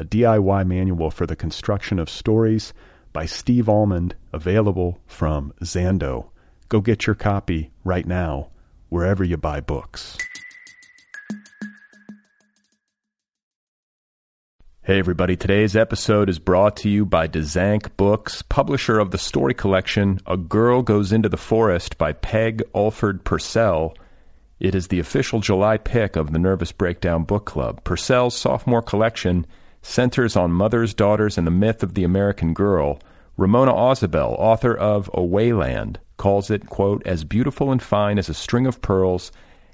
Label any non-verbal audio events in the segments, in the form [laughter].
a DIY manual for the construction of stories by Steve Almond, available from Zando. Go get your copy right now, wherever you buy books. Hey everybody, today's episode is brought to you by Dzanc Books, publisher of the story collection A Girl Goes Into the Forest by Peg Alford Pursell. It is the official July pick of the Nervous Breakdown Book Club. Pursell's sophomore collection centers on mothers, daughters, and the myth of the American girl. Ramona Ausubel, author of Awayland, calls it, quote, as beautiful and fine as a string of pearls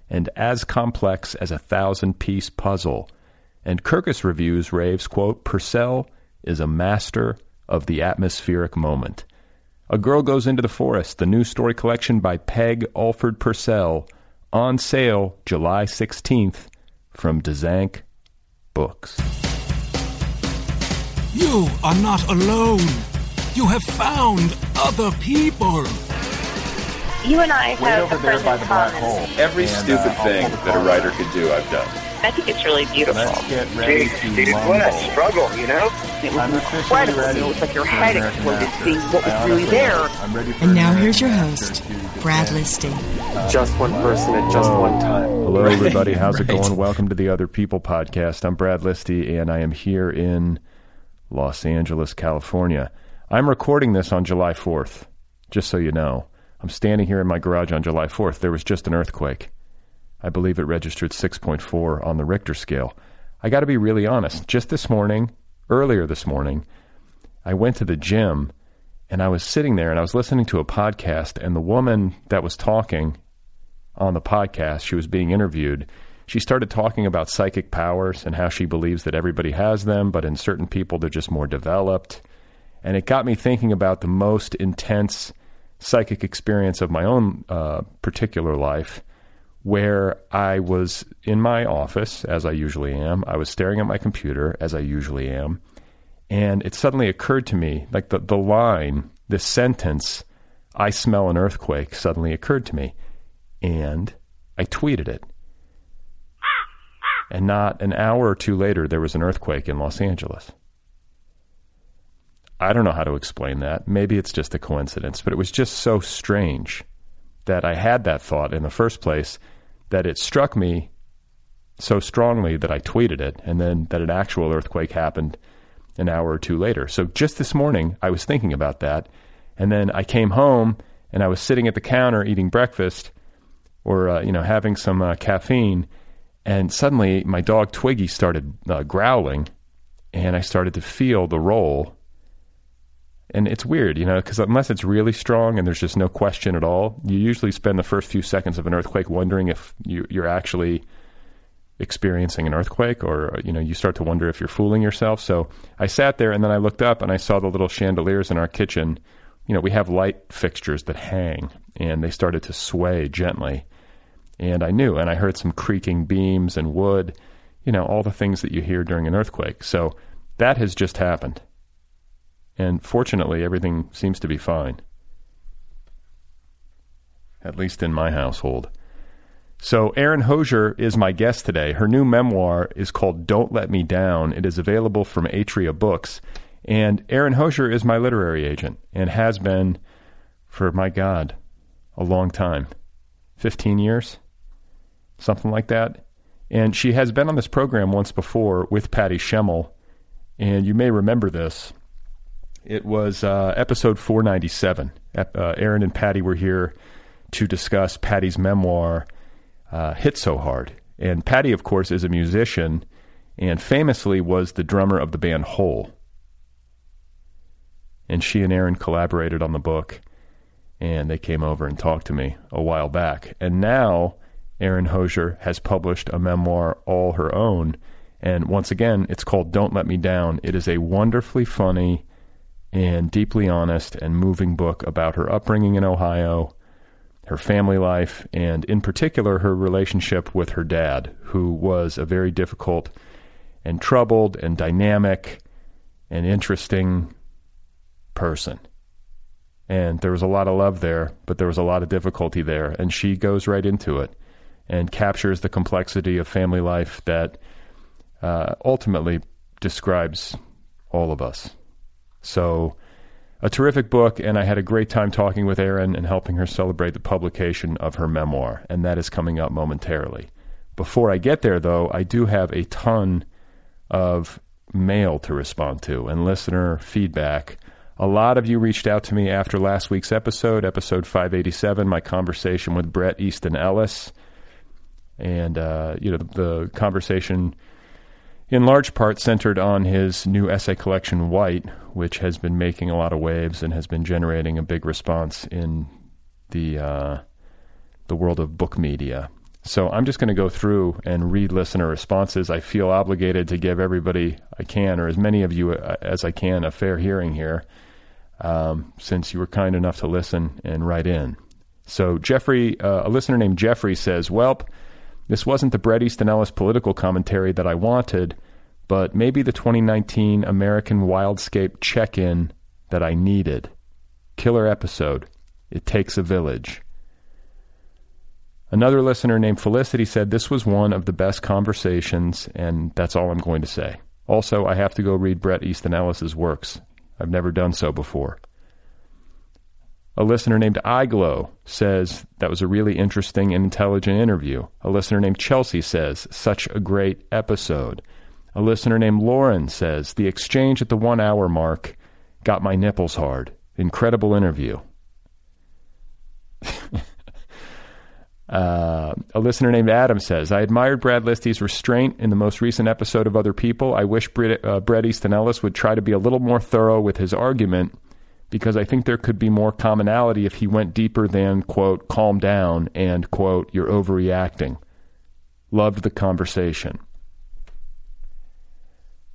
and as complex as a thousand piece puzzle. And Kirkus Reviews raves, quote, Pursell is a master of the atmospheric moment. A Girl Goes Into the Forest, the new story collection by Peg Alford Pursell, on sale July 16th from Dzanc Books. You are not alone. You have found other people. You and I Way have over a there by the black hole. Every And, stupid uh, thing that a writer could do, I've done. I think it's really beautiful. Let's get ready Dude, to dude, mumble. what a struggle, you know? It was I'm incredible. ready. It was like your for head American exploded Masters. seeing what was really there. I'm ready for And now American here's your host, Brad defend. Listi. Just one person at just one time. Hello, everybody. How's it [laughs] going? Welcome to the Other People podcast. I'm Brad Listi, and I am here in Los Angeles, California. I'm recording this on July 4th, just so you know. I'm standing here in my garage on July 4th. There was just an earthquake. I believe it registered 6.4 on the Richter scale. I got to be really honest. Just this morning, earlier this morning, I went to the gym and I was sitting there and I was listening to a podcast, and the woman that was talking on the podcast, she was being interviewed. She started talking about psychic powers and how she believes that everybody has them, but in certain people, they're just more developed. And it got me thinking about the most intense psychic experience of my own uh, particular life, where I was in my office, as I usually am. I was staring at my computer, as I usually am. And it suddenly occurred to me, like the, the line, the sentence, I smell an earthquake, suddenly occurred to me. And I tweeted it. And not an hour or two later, there was an earthquake in Los Angeles. I don't know how to explain that. Maybe it's just a coincidence, but it was just so strange that I had that thought in the first place that it struck me so strongly that I tweeted it, and then that an actual earthquake happened an hour or two later. So just this morning, I was thinking about that, and then I came home and I was sitting at the counter eating breakfast or uh, you know having some uh, caffeine, and suddenly my dog Twiggy started uh, growling, and I started to feel the roll. And it's weird, you know, because unless it's really strong and there's just no question at all, you usually spend the first few seconds of an earthquake wondering if you, you're actually experiencing an earthquake or you know you start to wonder if you're fooling yourself. So i sat there and then i looked up and i saw the little chandeliers in our kitchen. You know we have light fixtures that hang and they started to sway gently and i knew and i heard some creaking beams and wood you know all the things that you hear during an earthquake so that has just happened and fortunately everything seems to be fine at least in my household so, Erin Hosier is my guest today. Her new memoir is called Don't Let Me Down. It is available from Atria Books. And Erin Hosier is my literary agent and has been for, my God, a long time 15 years, something like that. And she has been on this program once before with Patty Schemel. And you may remember this. It was uh, episode 497. Uh, Erin and Patty were here to discuss Patty's memoir, uh, Hit So Hard. And Patty, of course, is a musician and famously was the drummer of the band Hole. And she and Erin collaborated on the book, and they came over and talked to me a while back. And now Erin Hosier has published a memoir all her own. And once again, it's called Don't Let Me Down. It is a wonderfully funny and deeply honest and moving book about her upbringing in Ohio, her family life, and in particular, her relationship with her dad, who was a very difficult and troubled and dynamic and interesting person. And there was a lot of love there, but there was a lot of difficulty there. And she goes right into it and captures the complexity of family life that uh, ultimately describes all of us. So, a terrific book, and I had a great time talking with Erin and helping her celebrate the publication of her memoir, and that is coming up momentarily. Before I get there, though, I do have a ton of mail to respond to and listener feedback. A lot of you reached out to me after last week's episode, episode 587, my conversation with Bret Easton Ellis. And, uh, you know, the, the conversation in large part centered on his new essay collection, White, which has been making a lot of waves and has been generating a big response in the, uh, the world of book media. So I'm just going to go through and read listener responses. I feel obligated to give everybody I can, or as many of you uh, as I can, a fair hearing here, um, since you were kind enough to listen and write in. So Jeffrey, uh, a listener named Jeffrey says, "Welp, this wasn't the Bret Easton Ellis political commentary that I wanted, but maybe the 2019 American Wildscape check-in that I needed. Killer episode. It takes a village." Another listener named Felicity said this was one of the best conversations, and that's all I'm going to say. Also, I have to go read Bret Easton Ellis's works. I've never done so before. A listener named iGlow says that was a really interesting and intelligent interview. A listener named Chelsea says, such a great episode. A listener named Lauren says, the exchange at the one hour mark got my nipples hard. Incredible interview. [laughs] Uh, a listener named Adam says, I admired Brad Listi's restraint in the most recent episode of Other People. I wish Bret, uh, Bret Easton Ellis would try to be a little more thorough with his argument because I think there could be more commonality if he went deeper than, quote, calm down and, quote, you're overreacting. Loved the conversation.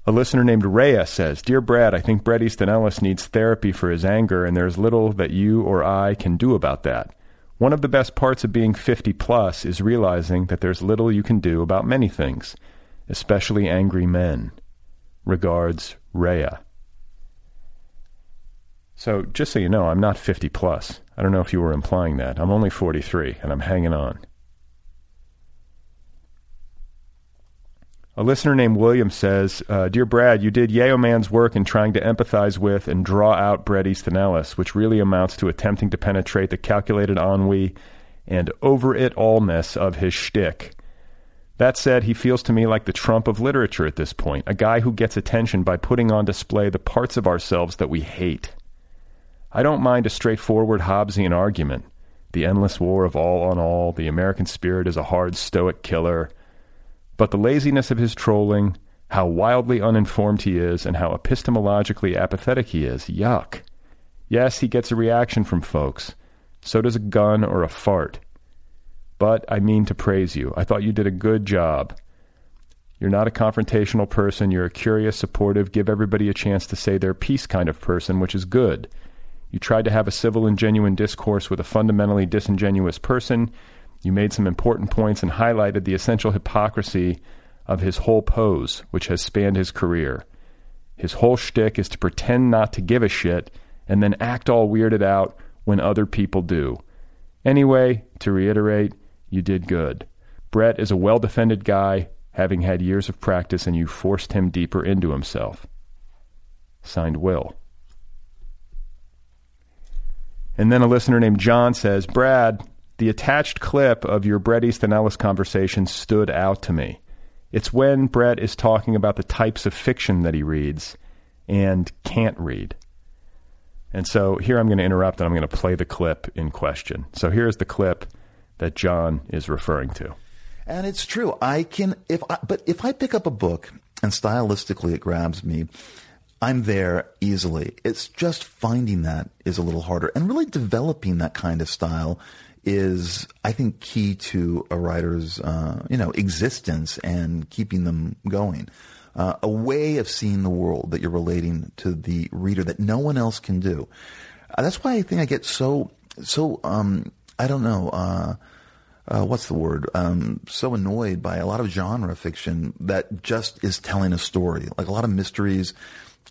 A listener named Rhea says, Dear Brad, I think Bret Easton Ellis needs therapy for his anger, and there's little that you or I can do about that. One of the best parts of being 50 plus is realizing that there's little you can do about many things, especially angry men. Regards, Rhea. So, just so you know, I'm not 50 plus. I don't know if you were implying that. I'm only 43, and I'm hanging on. A listener named William says, uh, Dear Brad, you did Yayo Man's work in trying to empathize with and draw out Bret Easton Ellis, which really amounts to attempting to penetrate the calculated ennui and over it allness of his shtick. That said, he feels to me like the Trump of literature at this point, a guy who gets attention by putting on display the parts of ourselves that we hate. I don't mind a straightforward Hobbesian argument. The endless war of all on all, the American spirit is a hard stoic killer. But the laziness of his trolling, how wildly uninformed he is, and how epistemologically apathetic he is, yuck. Yes, he gets a reaction from folks. So does a gun or a fart. But I mean to praise you. I thought you did a good job. You're not a confrontational person. You're a curious, supportive, give everybody a chance to say their piece kind of person, which is good. You tried to have a civil and genuine discourse with a fundamentally disingenuous person. You made some important points and highlighted the essential hypocrisy of his whole pose, which has spanned his career. His whole shtick is to pretend not to give a shit and then act all weirded out when other people do. Anyway, to reiterate, you did good. Bret is a well defended guy, having had years of practice, and you forced him deeper into himself. Signed Will. And then a listener named John says, Brad, the attached clip of your Bret Easton Ellis conversation stood out to me. It's when Bret is talking about the types of fiction that he reads and can't read. And so here I'm going to interrupt and I'm going to play the clip in question. So here's the clip that John is referring to. And it's true. I can if I, but if I pick up a book and stylistically it grabs me, I'm there easily. It's just finding that is a little harder and really developing that kind of style is, I think, key to a writer's, uh, you know, existence and keeping them going. Uh, a way of seeing the world that you're relating to the reader that no one else can do. Uh, that's why I think I get so, so, um, I don't know, uh, uh, what's the word? Um, so annoyed by a lot of genre fiction that just is telling a story. Like a lot of mysteries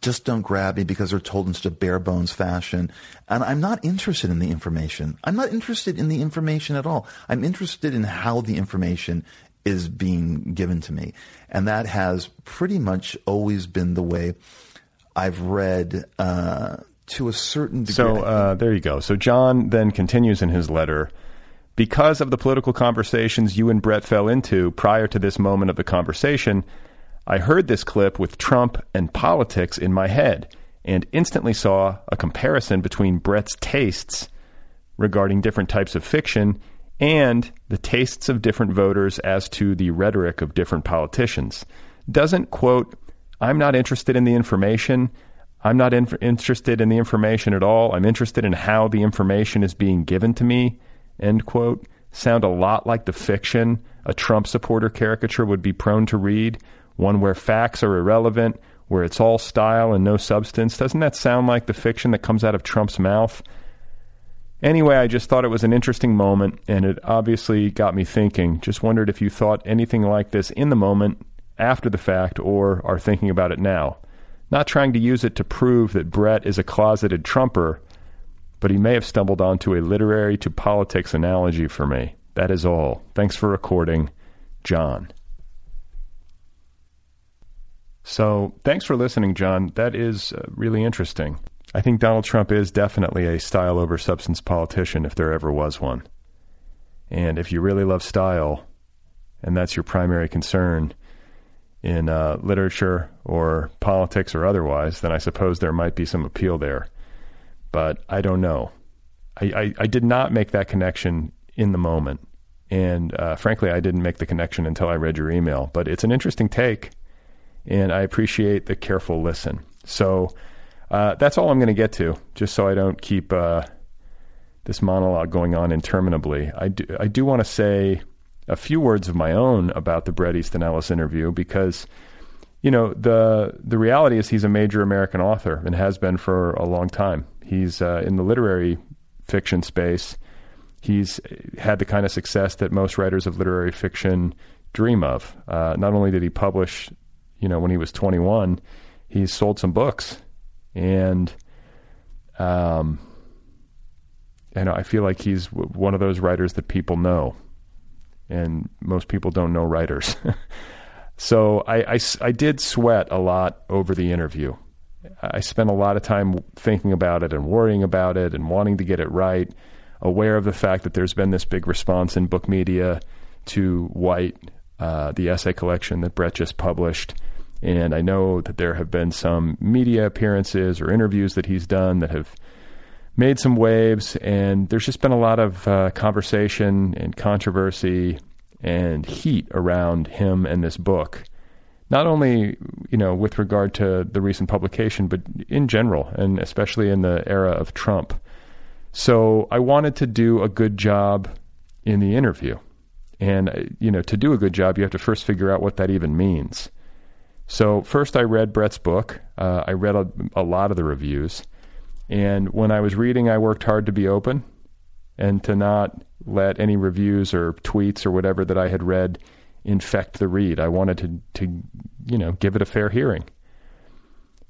just don't grab me because they're told in such a bare bones fashion. And I'm not interested in the information. I'm not interested in the information at all. I'm interested in how the information is being given to me. And that has pretty much always been the way I've read uh, to a certain degree. So uh, there you go. So John then continues in his letter. Because of the political conversations you and Bret fell into prior to this moment of the conversation, I heard this clip with Trump and politics in my head and instantly saw a comparison between Bret's tastes regarding different types of fiction and the tastes of different voters as to the rhetoric of different politicians. Doesn't, quote, I'm not interested in the information. I'm not in- interested in the information at all. I'm interested in how the information is being given to me, end quote, sound a lot like the fiction a Trump supporter caricature would be prone to read one where facts are irrelevant, where it's all style and no substance. Doesn't that sound like the fiction that comes out of Trump's mouth? Anyway, I just thought it was an interesting moment, and it obviously got me thinking. Just wondered if you thought anything like this in the moment, after the fact, or are thinking about it now. Not trying to use it to prove that Bret is a closeted Trumper, but he may have stumbled onto a literary to politics analogy for me. That is all. Thanks for recording, John. So thanks for listening, John. That is uh, really interesting. I think Donald Trump is definitely a style over substance politician if there ever was one. And if you really love style, and that's your primary concern in uh, literature or politics or otherwise, then I suppose there might be some appeal there. But I don't know. I, I, I did not make that connection in the moment. And uh, frankly, I didn't make the connection until I read your email. But it's an interesting take and I appreciate the careful listen. So uh, that's all I'm going to get to, just so I don't keep uh, this monologue going on interminably. I do, I do want to say a few words of my own about the Bret Easton Ellis interview because, you know, the the reality is he's a major American author and has been for a long time. He's uh, in the literary fiction space. He's had the kind of success that most writers of literary fiction dream of. Uh, not only did he publish you know, when he was 21, he sold some books, and um, and I feel like he's one of those writers that people know, and most people don't know writers. [laughs] so I, I, I did sweat a lot over the interview. I spent a lot of time thinking about it and worrying about it and wanting to get it right, aware of the fact that there's been this big response in book media to White, uh, the essay collection that Bret just published. And I know that there have been some media appearances or interviews that he's done that have made some waves. And there's just been a lot of uh, conversation and controversy and heat around him and this book. Not only, you know, with regard to the recent publication, but in general, and especially in the era of Trump. So I wanted to do a good job in the interview. And, uh, you know, to do a good job, you have to first figure out what that even means. So first, I read Bret's book. Uh, I read a, a, lot of the reviews, and when I was reading, I worked hard to be open and to not let any reviews or tweets or whatever that I had read infect the read. I wanted to to you know give it a fair hearing.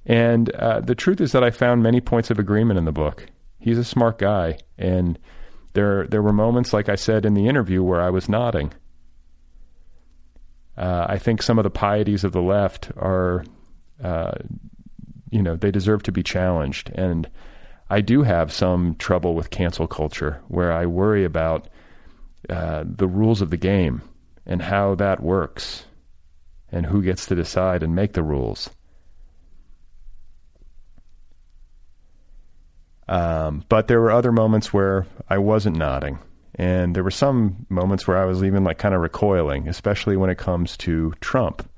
And uh, the truth is that I found many points of agreement in the book. He's a smart guy, and there there were moments, like I said in the interview, where I was nodding uh, I think some of the pieties of the left are, uh, you know, they deserve to be challenged. And I do have some trouble with cancel culture where I worry about uh, the rules of the game and how that works and who gets to decide and make the rules. Um, but there were other moments where I wasn't nodding. And there were some moments where I was even like kind of recoiling, especially when it comes to Trump.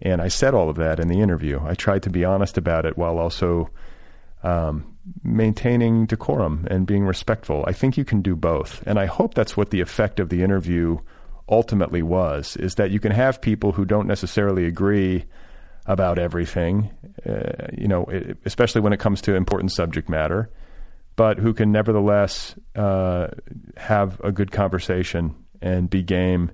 And I said all of that in the interview. I tried to be honest about it while also um, maintaining decorum and being respectful. I think you can do both. And I hope that's what the effect of the interview ultimately was, is that you can have people who don't necessarily agree about everything, uh, you know, especially when it comes to important subject matter, but who can nevertheless uh, have a good conversation and be game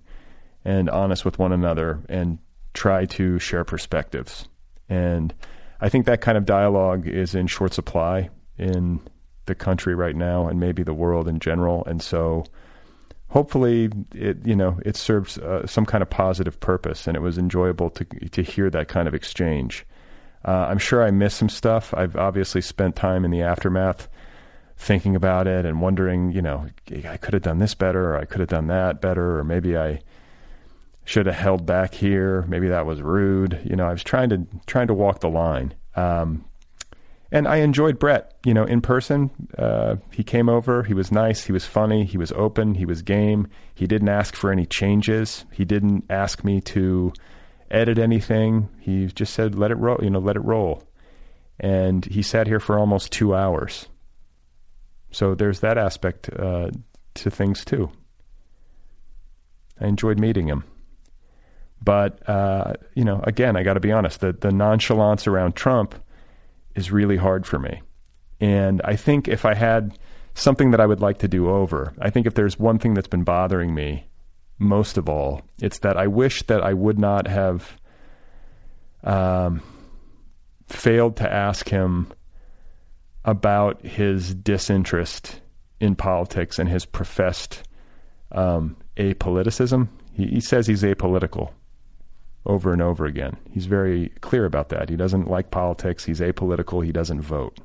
and honest with one another and try to share perspectives. And I think that kind of dialogue is in short supply in the country right now and maybe the world in general. And so hopefully it you know it serves uh, some kind of positive purpose and it was enjoyable to to hear that kind of exchange. Uh, I'm sure I missed some stuff. I've obviously spent time in the aftermath thinking about it and wondering, you know, I could have done this better or I could have done that better or maybe I should have held back here. Maybe that was rude. You know, I was trying to trying to walk the line. Um, and I enjoyed Bret. You know, in person, uh, he came over. He was nice. He was funny. He was open. He was game. He didn't ask for any changes. He didn't ask me to edit anything. He just said, "Let it roll." You know, let it roll. And he sat here for almost two hours. So there's that aspect uh, to things too. I enjoyed meeting him. But uh, you know, again, I got to be honest. The the nonchalance around Trump is really hard for me, and I think if I had something that I would like to do over, I think if there's one thing that's been bothering me most of all, it's that I wish that I would not have um, failed to ask him about his disinterest in politics and his professed um, apoliticism. He, he says he's apolitical over and over again. He's very clear about that. He doesn't like politics. He's apolitical. He doesn't vote.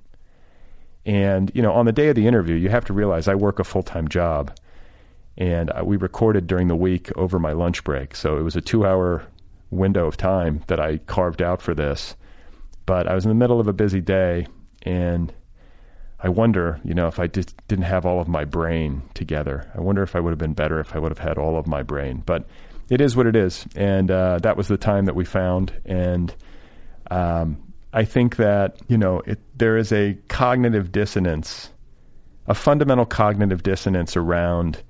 And, you know, on the day of the interview, you have to realize I work a full time job. And uh, we recorded during the week over my lunch break. So it was a two hour window of time that I carved out for this. But I was in the middle of a busy day. And I wonder, you know, if I did, didn't have all of my brain together. I wonder if I would have been better if I would have had all of my brain. But it is what it is, and uh, that was the time that we found. And um, I think that you know it, there is a cognitive dissonance, a fundamental cognitive dissonance around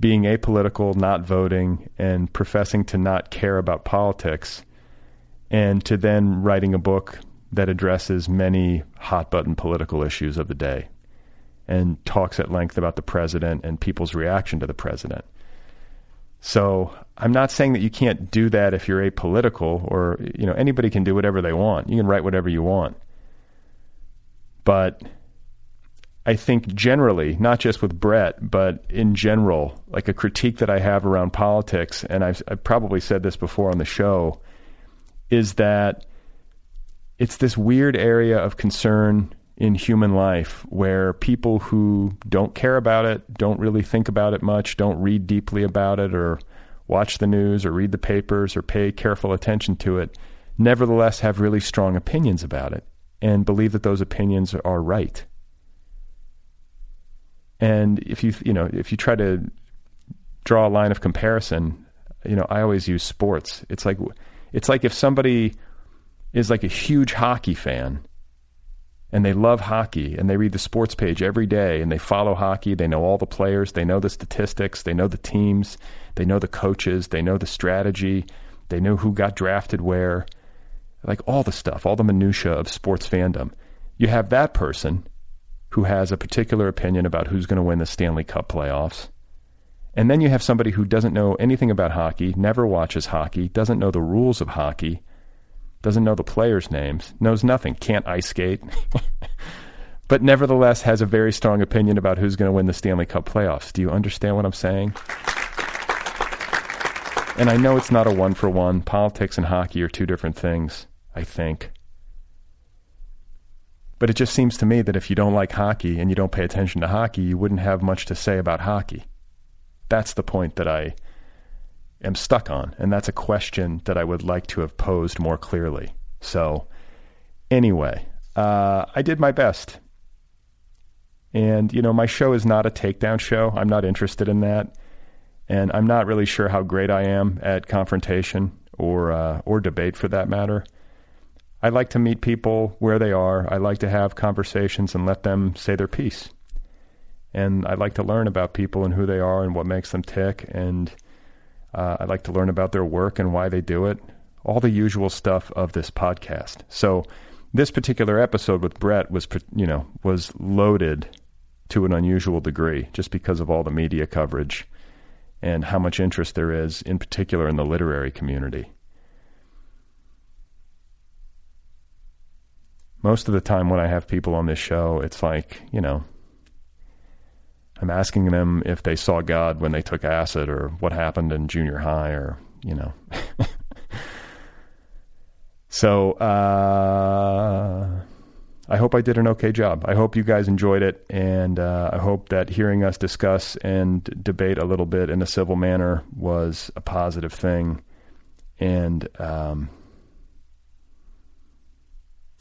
being apolitical, not voting, and professing to not care about politics, and to then writing a book that addresses many hot button political issues of the day and talks at length about the president and people's reaction to the president. So I'm not saying that you can't do that if you're apolitical or you know anybody can do whatever they want. You can write whatever you want. But I think generally, not just with Bret, but in general, like a critique that I have around politics, and I've, I've probably said this before on the show, is that it's this weird area of concern in human life where people who don't care about it, don't really think about it much, don't read deeply about it, or watch the news, or read the papers, or pay careful attention to it, nevertheless have really strong opinions about it and believe that those opinions are right. And if you you know if you try to draw a line of comparison, you know I always use sports. It's like it's like if somebody is like a huge hockey fan and they love hockey and they read the sports page every day and they follow hockey. They know all the players, they know the statistics, they know the teams, they know the coaches, they know the strategy, they know who got drafted where, like all the stuff, all the minutia of sports fandom. You have that person who has a particular opinion about who's going to win the Stanley Cup playoffs. And then you have somebody who doesn't know anything about hockey, never watches hockey, doesn't know the rules of hockey, doesn't know the players' names, knows nothing, can't ice skate, [laughs] but nevertheless has a very strong opinion about who's going to win the Stanley Cup playoffs. Do you understand what I'm saying? And I know it's not a one for one. Politics and hockey are two different things, I think. But it just seems to me that if you don't like hockey and you don't pay attention to hockey, you wouldn't have much to say about hockey. That's the point that I am stuck on. And that's a question that I would like to have posed more clearly. So, anyway, uh, I did my best. And, you know, my show is not a takedown show. I'm not interested in that. And I'm not really sure how great I am at confrontation or, uh, or debate for that matter. I like to meet people where they are. I like to have conversations and let them say their piece. And I like to learn about people and who they are and what makes them tick. And uh, I like to learn about their work and why they do it. All the usual stuff of this podcast. So this particular episode with Bret was, you know, was loaded to an unusual degree just because of all the media coverage and how much interest there is, in particular in the literary community. Most of the time, when I have people on this show, it's like, you know, I'm asking them if they saw God when they took acid or what happened in junior high or, you know. [laughs] so, uh, I hope I did an okay job. I hope you guys enjoyed it, and uh, I hope that hearing us discuss and debate a little bit in a civil manner was a positive thing. And um,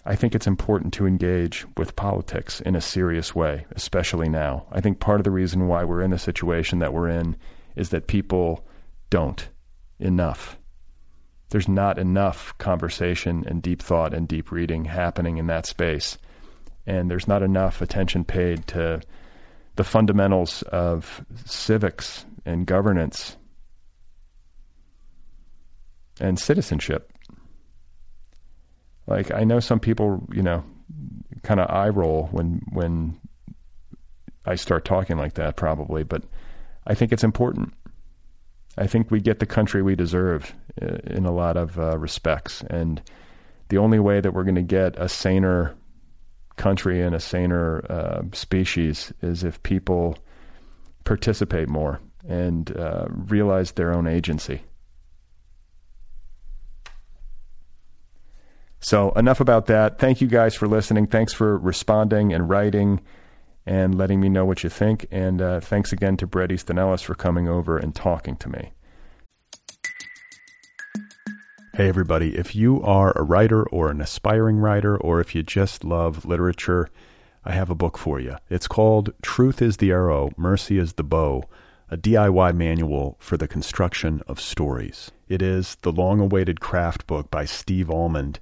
I think it's important to engage with politics in a serious way, especially now. I think part of the reason why we're in the situation that we're in is that people don't enough. There's not enough conversation and deep thought and deep reading happening in that space. And there's not enough attention paid to the fundamentals of civics and governance and citizenship. Like I know some people, you know, kind of eye roll when when I start talking like that probably, but I think it's important. I think we get the country we deserve uh, in a lot of uh, respects, and the only way that we're going to get a saner country and a saner uh, species is if people participate more and uh, realize their own agency. So, enough about that. Thank you guys for listening. Thanks for responding and writing and letting me know what you think. And uh, thanks again to Bret Easton Ellis for coming over and talking to me. Hey, everybody. If you are a writer or an aspiring writer, or if you just love literature, I have a book for you. It's called Truth is the Arrow, Mercy is the Bow, a DIY manual for the construction of stories. It is the long awaited craft book by Steve Almond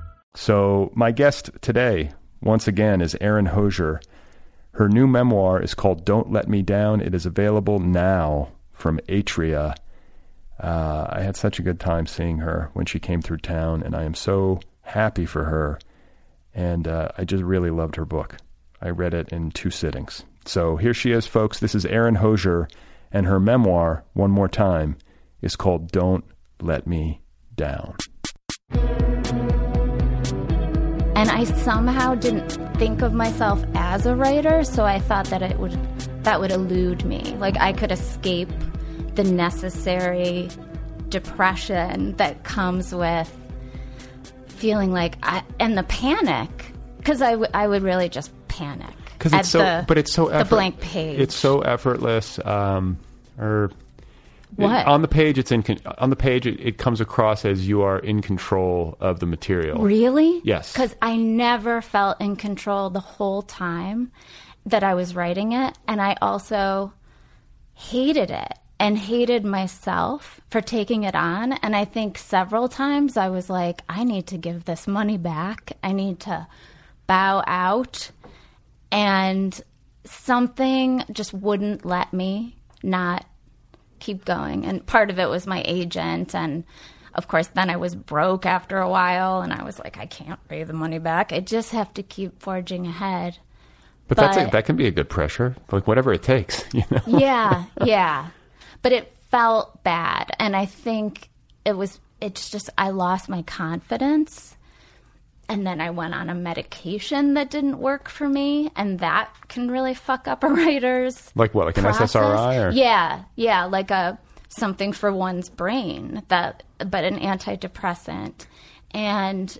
So, my guest today, once again, is Erin Hosier. Her new memoir is called Don't Let Me Down. It is available now from Atria. Uh, I had such a good time seeing her when she came through town, and I am so happy for her. And uh, I just really loved her book. I read it in two sittings. So here she is, folks. This is Erin Hosier, and her memoir, one more time, is called Don't Let Me Down and I somehow didn't think of myself as a writer, so I thought that it would that would elude me. Like I could escape the necessary depression that comes with feeling like I and the panic because I, w- I would really just panic because it's so the, but it's so effort, the blank page it's so effortless um, or What? on the page? It's in on the page. It, it comes across as you are in control of the material. Really? Yes. Because I never felt in control the whole time that I was writing it. And I also hated it and hated myself for taking it on. And I think several times I was like, I need to give this money back. I need to bow out. And something just wouldn't let me not keep going. And part of it was my agent. And of course, then I was broke after a while. And I was like, I can't pay the money back. I just have to keep forging ahead. But, that's a, that can be a good pressure, like whatever it takes. [laughs] You know. yeah, yeah. But it felt bad. And I think it was, it's just, I lost my confidence. And then I went on a medication that didn't work for me. And that can really fuck up a [laughs] writer's Like what? Like an process. SSRI or Yeah, yeah, like a something for one's brain that, but an antidepressant. And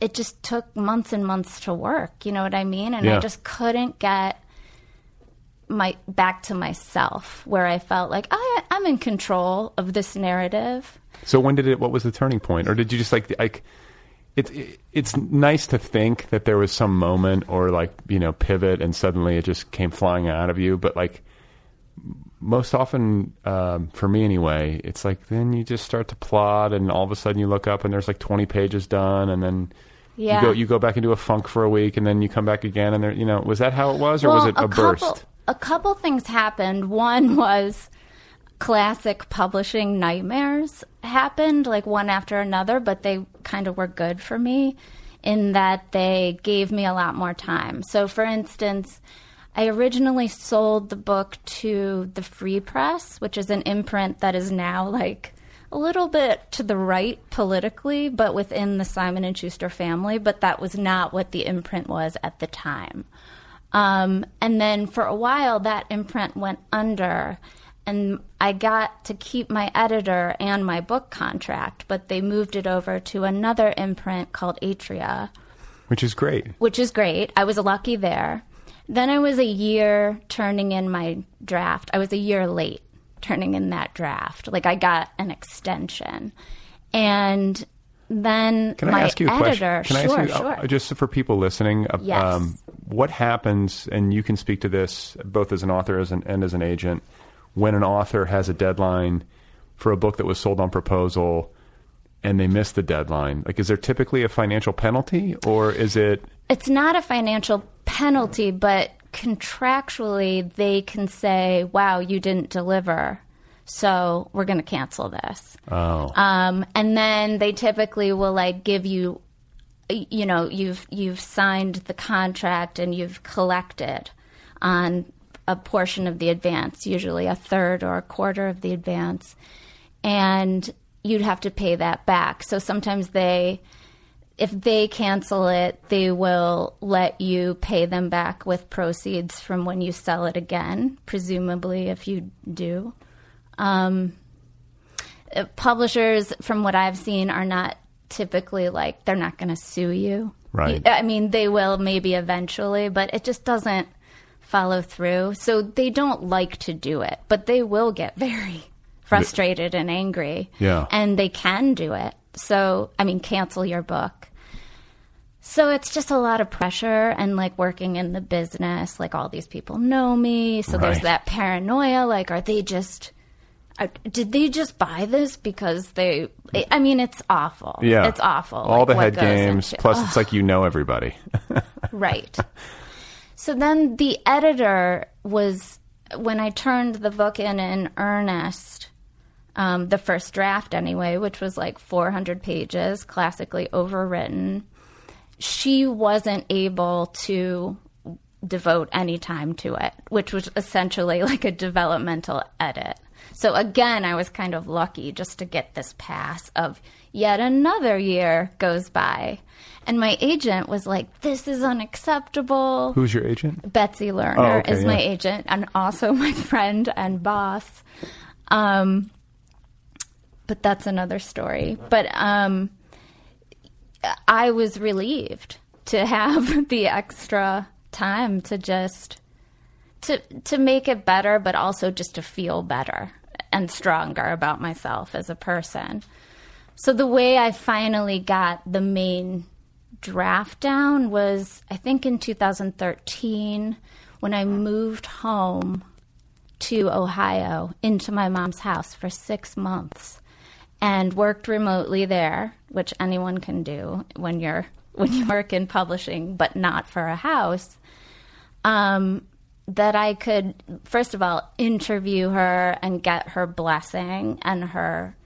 it just took months and months to work. You know what I mean? And Yeah. I just couldn't get my back to myself where I felt like oh, I, I'm in control of this narrative. So when did it? What was the turning point, or did you just like like? It's it, it's nice to think that there was some moment or like you know pivot and suddenly it just came flying out of you, but like most often um, for me anyway, it's like then you just start to plot and all of a sudden you look up and there's like 20 pages done and then. Yeah. You go you go back into a funk for a week and then you come back again and there you know was that how it was or was it a, couple, burst? A couple things happened. One [laughs] was classic publishing nightmares happened, like one after another, but they kind of were good for me in that they gave me a lot more time. So, for instance, I originally sold the book to the Free Press, which is an imprint that is now like a little bit to the right politically, but within the Simon and Schuster family. But that was not what the imprint was at the time. Um, and then for a while, that imprint went under, and I got to keep my editor and my book contract, but they moved it over to another imprint called Atria Which is great. which is great. I was lucky there. Then I was a year turning in my draft. I was a year late turning in that draft. Like I got an extension. And then Can my I ask you a editor, question? Can sure, I ask you, sure. uh, just for people listening, uh, Yes. what happens, and you can speak to this both as an author as an, and as an agent, when an author has a deadline for a book that was sold on proposal and they miss the deadline? Like, is there typically a financial penalty, or is it? it's not a financial penalty, but contractually they can say, "Wow, you didn't deliver." So we're going to cancel this. Oh, Um, and then they typically will like give you, you know, you've you've signed the contract and you've collected on a portion of the advance, usually a third or a quarter of the advance, and you'd have to pay that back. So sometimes they, if they cancel it, they will let you pay them back with proceeds from when you sell it again, presumably if you do uh, publishers, from what I've seen, are not typically like they're not going to sue you. Right. I mean, they will maybe eventually, but it just doesn't follow through. So they don't like to do it, but they will get very [laughs] frustrated and angry. Yeah. And they can do it. So, I mean, cancel your book. So it's just a lot of pressure and like working in the business, like all these people know me. So there's that paranoia like, are they just, are, did they just buy this because they, I mean, it's awful. yeah, It's awful. All like, the head games. into- Plus, it's like you know everybody. [laughs] Right. [laughs] so then the editor was, when I turned the book in in earnest, um, the first draft anyway, which was like 400 pages, classically overwritten, she wasn't able to devote any time to it, which was essentially [laughs] like a developmental edit. So again, I was kind of lucky just to get this pass of yet another year goes by. And my agent was like, this is unacceptable. Who's your agent? Betsy Lerner Oh, okay, is my agent and also [laughs] my friend and boss. Um, but that's another story. But um, I was relieved to have [laughs] the extra time to just to to make it better, but also just to feel better. and stronger about myself as a person. So the way I finally got the main draft down was I think in 2013 when I moved home to Ohio into my mom's house for 6 months and worked remotely there, which anyone can do when you're when you work in publishing but not for a house. Um that I could, first of all, interview her and get her blessing and her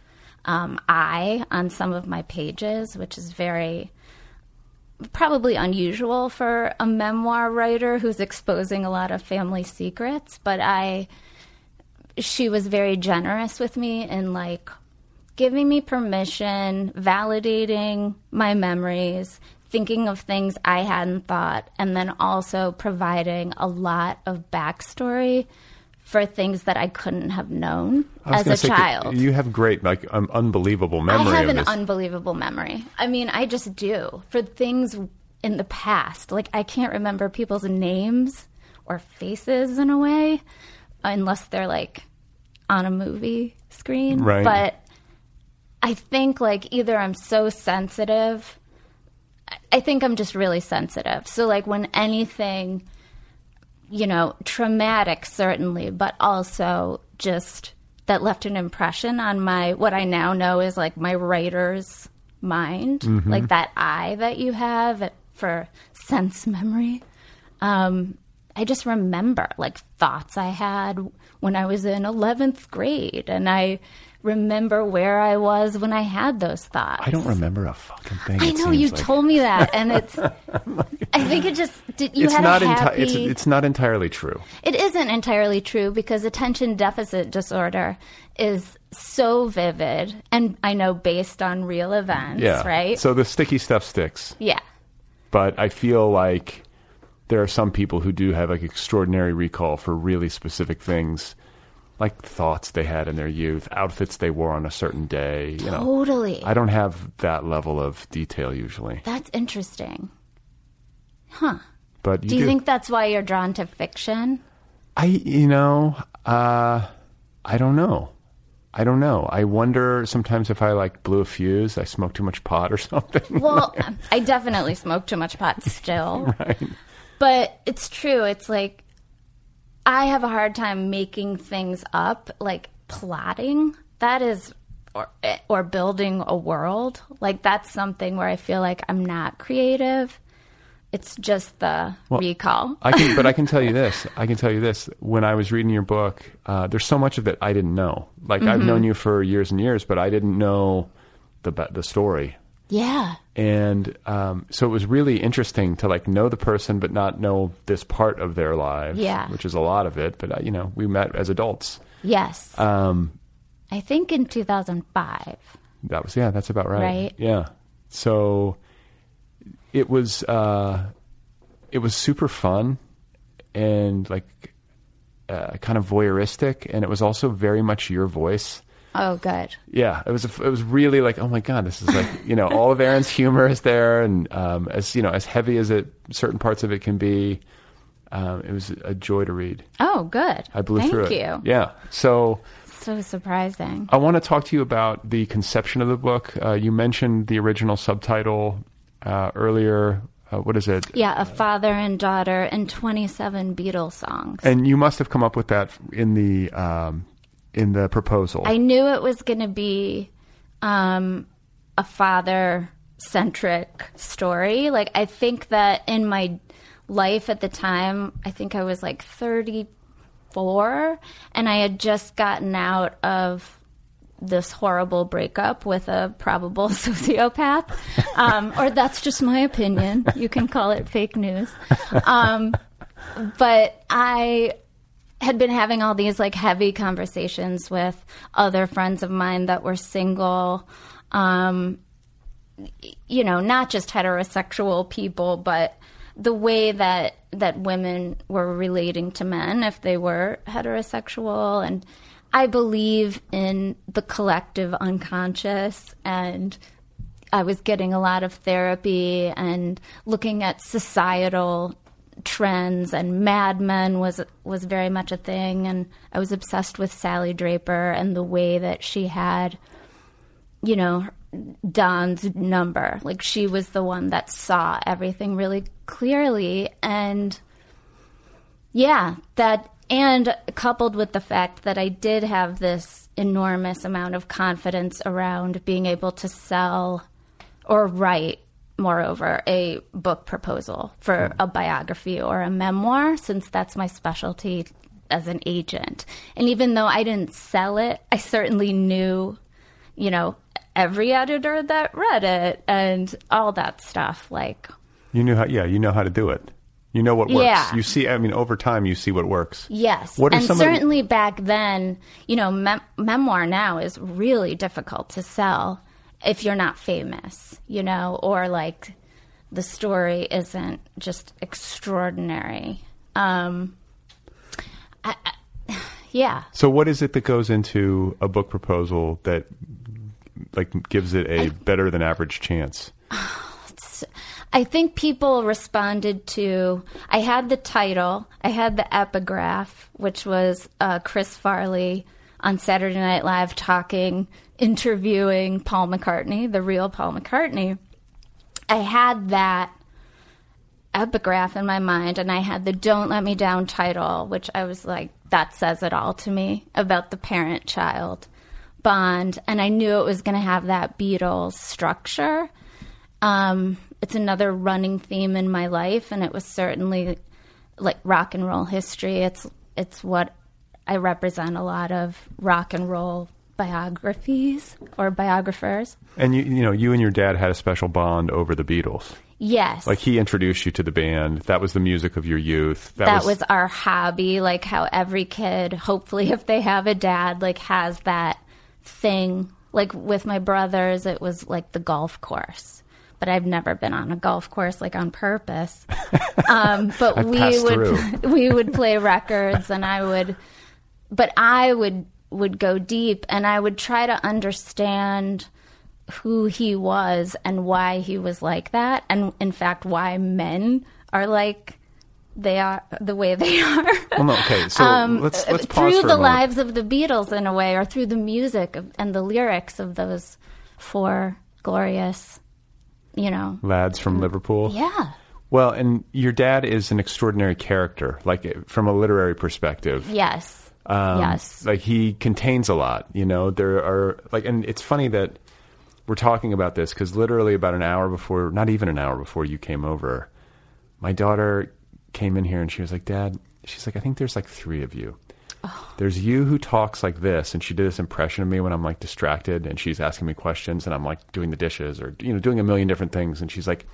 um, eye on some of my pages, which is very probably unusual for a memoir writer who's exposing a lot of family secrets. But I, she was very generous with me in like giving me permission, validating my memories, thinking of things I hadn't thought, and then also providing a lot of backstory for things that I couldn't have known as a say, child. You have great, like, um, unbelievable memory I have an this. unbelievable memory. I mean, I just do for things in the past. Like I can't remember people's names or faces in a way, unless they're like on a movie screen. Right. But I think like either I'm so sensitive. I- I think I'm just really sensitive. So like when anything, you know, traumatic certainly, but also just that left an impression on my what I now know is like my writer's mind, Mm-hmm. like that eye that you have for sense memory. Um, I just remember like thoughts I had when I was in 11th grade, and I remember where I was when I had those thoughts. I don't remember a fucking thing. I know you like. told me that, and it's. [laughs] I think it just did. You it's had not a enti- it's, it's not entirely true. It isn't entirely true because attention deficit disorder is so vivid, and I know based on real events, Yeah. right? So the sticky stuff sticks, yeah, but I feel like there are some people who do have like extraordinary recall for really specific things, like thoughts they had in their youth, outfits they wore on a certain day. You know, totally. I don't have that level of detail usually, That's interesting. Huh. but you Do you think that's why you're drawn to fiction? I, you know, uh, I don't know. I don't know. I wonder sometimes if I like blew a fuse, I smoked too much pot or [laughs] something. Well, I definitely smoke too much pot still. [laughs] right. But it's true. It's like I have a hard time making things up, like plotting. That is or or building a world. Like that's something where I feel like I'm not creative. It's just the recall. I can, but I can tell you [laughs] this. I can tell you this. When I was reading your book, uh, there's so much of it I didn't know. Like I've known you for years and years, but I didn't know the the story. yeah. And um, so it was really interesting to like know the person, but not know this part of their lives. Yeah. which is a lot of it. But uh, you know, we met as adults. Yes. Um, I think in 2005. That was yeah, that's about right. Right. Yeah. So it was uh it was super fun and like uh, kind of voyeuristic and it was also very much your voice. Oh, good. Yeah, it was it was really like oh my god, this is like, you know, all of Erin's humor is there and um as you know, as heavy as it certain parts of it can be, um it was a joy to read. Oh, good. I blew Thank through it. you. Yeah. So So surprising. I want to talk to you about the conception of the book. Uh, you mentioned the original subtitle uh, earlier. Uh, what is it? Yeah, a father and daughter and 27 Beatles songs. And you must have come up with that in the um, in the proposal. I knew it was going to be um, a father centric story. Like, I think that in my life at the time, I think I was like 34, and I had just gotten out of this horrible breakup with a probable [laughs] sociopath. Um, or that's just my opinion. You can call it fake news. Um, but I had been having all these like heavy conversations with other friends of mine that were single um you know not just heterosexual people but the way that that women were relating to men if they were heterosexual. And i believe in the collective unconscious and i was getting a lot of therapy and looking at societal trends and Mad Men was was very much a thing and I was obsessed with Sally Draper and the way that she had you know Don's number. Like she was the one that saw everything really clearly and yeah that and coupled with the fact that I did have this enormous amount of confidence around being able to sell or write moreover, a book proposal for hmm. a biography or a memoir, since that's my specialty as an agent. And even though I didn't sell it, I certainly knew, you know, every editor that read it and all that stuff. Like, You knew how, yeah, you know how to do it. You know what works. Yeah. You see, I mean, over time, you see what works. Yes, What and some of certainly back then, you know, mem- memoir now is really difficult to sell if you're not famous, you know, or like the story isn't just extraordinary. Um, I, I, yeah, So, what is it that goes into a book proposal that, like, gives it a better than average chance? I think people responded to. I had the title, I had the epigraph, which was uh, Chris Farley on Saturday Night Live talking, interviewing Paul McCartney, the real Paul McCartney. I had that epigraph in my mind, and I had the Don't Let Me Down title, which I was like, that says it all to me about the parent child bond. And I knew it was going to have that Beatles structure. Um, it's another running theme in my life, and it was certainly like rock and roll history. It's it's what I represent a lot of rock and roll biographies or biographers. And you, you know, you and your dad had a special bond over the Beatles. Yes, Like he introduced you to the band. That was the music of your youth. that was our hobby. Like how every kid, hopefully, if they have a dad, like has that thing. Like with my brothers, it was like the golf course. But I've never been on a golf course like on purpose. [laughs] Um, but we would [laughs] we would play records, and I would, but I would would go deep, and I would try to understand who he was and why he was like that, and in fact, why men are like they are the way they [laughs] are. Well, okay. So let's let's pause Um, through the moment. lives of the Beatles in a way, or through the music of, and the lyrics of those four glorious, you know. Lads from Liverpool. Yeah. Well, and your dad is an extraordinary character, like from a literary perspective. Yes. Um, yes. Like he contains a lot, you know. There are like, and it's funny that we're talking about this because literally about an hour before, not even an hour before you came over, my daughter came in here and she was like, "Dad," she's like, "I think there's like three of you. There's you who talks like this," and she did this impression of me when I'm like distracted and she's asking me questions and I'm like doing the dishes or you know doing a million different things, and she's like,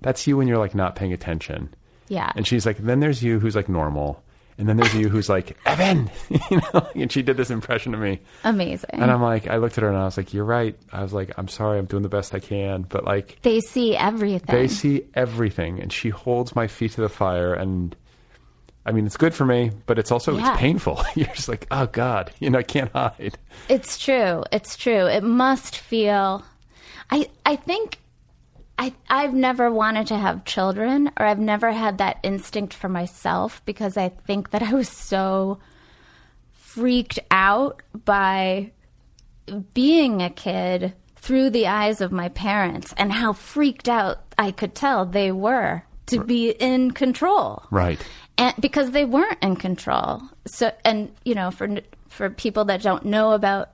"That's you when you're like not paying attention." Yeah. And she's like, then there's you who's like normal. And then there's you who's like, Evan, [laughs] you know, and she did this impression of me. Amazing. And I'm like, I looked at her and I was like, you're right. I was like, I'm sorry, I'm doing the best I can. But like, they see everything. they see everything. And she holds my feet to the fire. And I mean, it's good for me, but it's also, Yeah. it's painful. [laughs] you're just like, oh God, you know, I can't hide. It's true. It's true. It must feel. I I think. I I've never wanted to have children, or I've never had that instinct for myself because I think that [laughs] I was so freaked out by being a kid through the eyes of my parents and how freaked out I could tell they were to be in control Right. and because they weren't in control. So, and you know, for for people that don't know about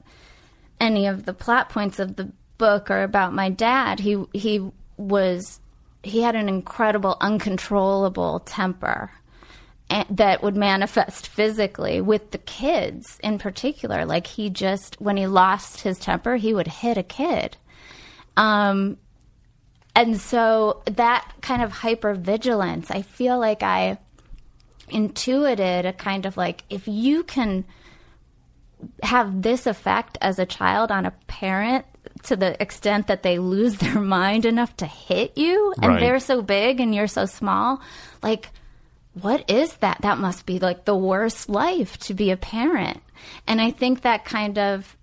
any of the plot points of the book or about my dad, he he was he had an incredible, uncontrollable temper that would manifest physically with the kids in particular. Like he just when he lost his temper, he would hit a kid. Um, and so that kind of hypervigilance, I feel like I intuited a kind of like if you can have this effect as a child on a parent to the extent that they lose [laughs] their mind enough to hit you and Right. they're so big and you're so small like what is that that must be like the worst life to be a parent and i think that kind of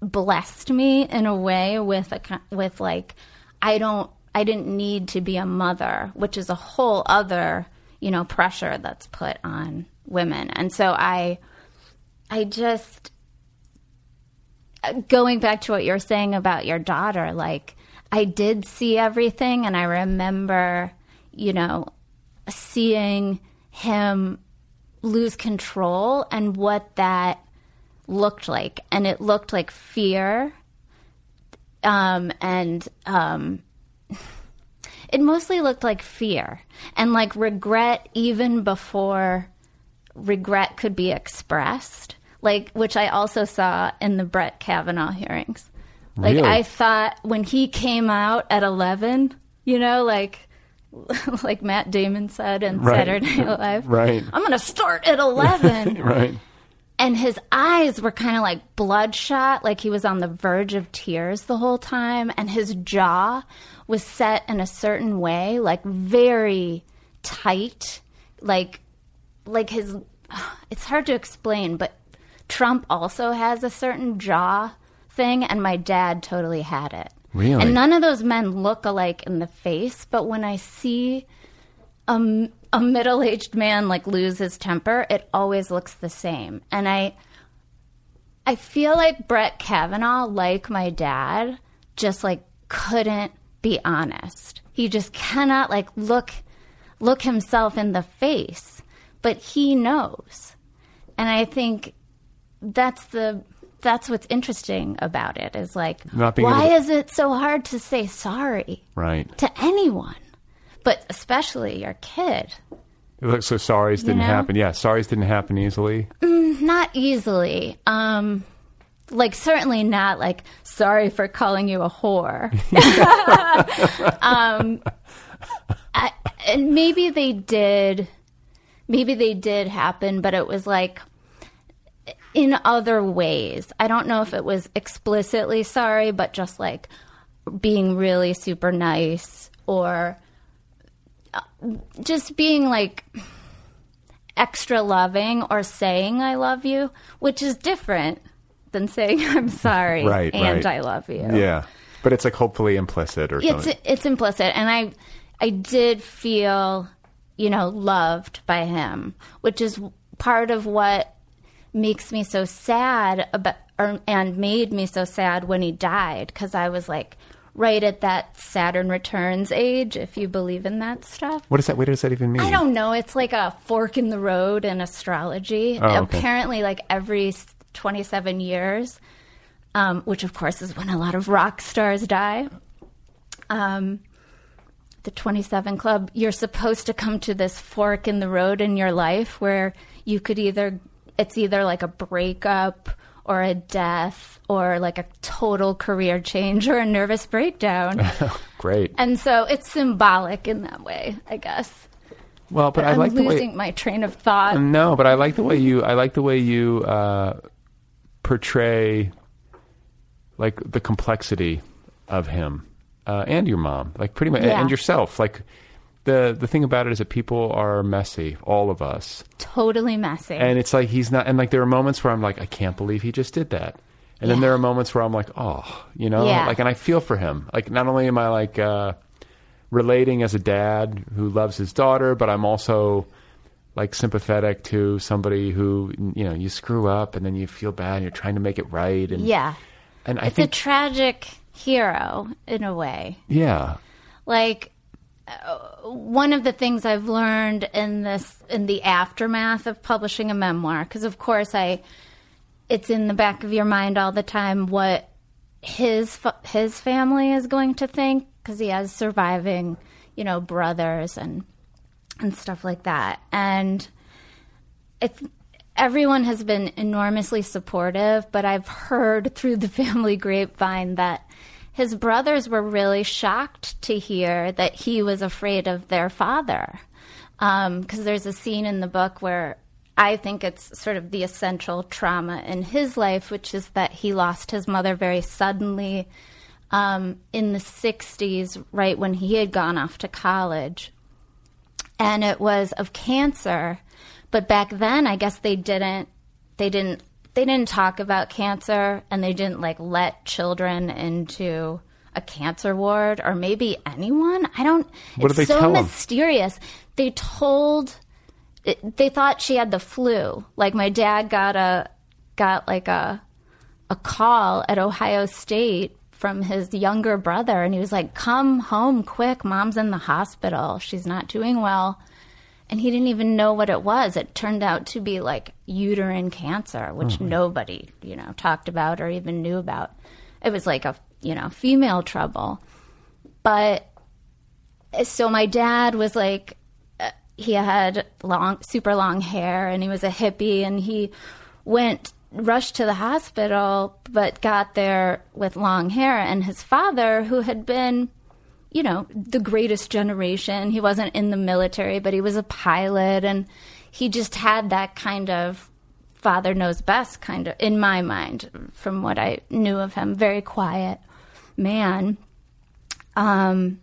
blessed me in a way with a with like I don't I didn't need to be a mother, which is a whole other you know, pressure that's put on women. And so I, I just, going back to what you're saying about your daughter, like, I did see everything, and I remember, you know, seeing him lose control and what that looked like. And it looked like fear. Um, and um, [laughs] it mostly looked like fear and like regret even before regret could be expressed. Like, which I also saw in the Brett Kavanaugh hearings. Like, Really? I thought when he came out at 11, you know, like, [laughs] like Matt Damon said in Right. Saturday Night [laughs] Live. Right. I'm going to start at 11. [laughs] Right. and his eyes were kind of like bloodshot, like he was on the verge of tears the whole time. And his jaw was set in a certain way, like very tight, like, like his, [sighs] it's hard to explain, but Trump also has a certain jaw thing, and my dad totally had it. Really? And none of those men look alike in the face, but when I see a middle-aged man like lose his temper, it always looks the same. And I I feel like Brett Kavanaugh, like my dad, just like couldn't be honest. He just cannot like look look himself in the face, but he knows. And I think that's the that's what's interesting about it is like why to- is it so hard to say sorry Right. to anyone, but especially your kid? Look, so sorries didn't know? happen. Yeah, sorries didn't happen easily. Not easily. Um, like certainly not like sorry for calling you a whore. [laughs] um, I, and maybe they did. Maybe they did happen, but it was like in other ways. I don't know if it was explicitly sorry, but just like being really super nice or uh, just being like extra loving or saying I love you, which is different than saying [laughs] I'm sorry Right, and right. I love you. Yeah. But it's like hopefully implicit or It's something. it's implicit and I I did feel, you know, loved by him, which is part of what makes me so sad about or, and made me so sad when he died cuz I was like right at that Saturn returns age if you believe in that stuff. What does that? What does that even mean? I don't know. It's like a fork in the road in astrology. Oh, okay. Apparently, like every 27 years, um, which of course is when a lot of rock stars die. Um, the 27 Club, you're supposed to come to this fork in the road in your life where you could either, it's either like a breakup or a death or like a total career change or a nervous breakdown. [laughs] Great. and so it's symbolic in that way, I guess. Well, but I I'm like the way. losing my train of thought. No, but I like the way you. I like the way you uh, portray, like the complexity of him uh, and your mom, like pretty much, Yeah. and yourself. Like the the thing about it is that people are messy, all of us, Totally messy. and it's like he's not. And like there are moments where I'm like, I can't believe he just did that. And then there are moments where I'm like, oh, you know, Yeah. like, and I feel for him. Like, not only am I like uh, relating as a dad who loves his daughter, but I'm also like sympathetic to somebody who you know you screw up and then you feel bad and you're trying to make it right and yeah. and I It's think a tragic hero in a way. yeah Like one of the things I've learned in this in the aftermath of publishing a memoir because of course I it's in the back of your mind all the time what his his family is going to think because he has surviving, you know, brothers and and stuff like that. And it's everyone has been enormously supportive, but I've heard through the [laughs] family grapevine that his brothers were really shocked to hear that he was afraid of their father. Because there's a scene in the book where I think it's sort of the essential trauma in his life, which is that he lost his mother very suddenly um, in the 60s, right when he had gone off to college and it was of cancer. But back then, I guess they didn't they didn't they didn't talk about cancer, and they didn't like let children into a cancer ward or maybe anyone. I don't. What it's did they so mysterious. They told. It, they thought she had the flu. Like my dad got a got like a a call at Ohio State from his younger brother, and he was like, "Come home quick, mom's in the hospital. She's not doing well." And he didn't even know what it was. It turned out to be like uterine cancer, which nobody, you know, talked about or even knew about. It was like a, you know, female trouble. But so my dad was like, uh, he had long, super long hair and he was a hippie and he went, rushed to the hospital, but got there with long hair. And his father, who had been, you know, the greatest generation, he wasn't in the military, but he was a pilot and he just had that kind of father knows best kind of in my mind from what I knew of him, very quiet man. Um,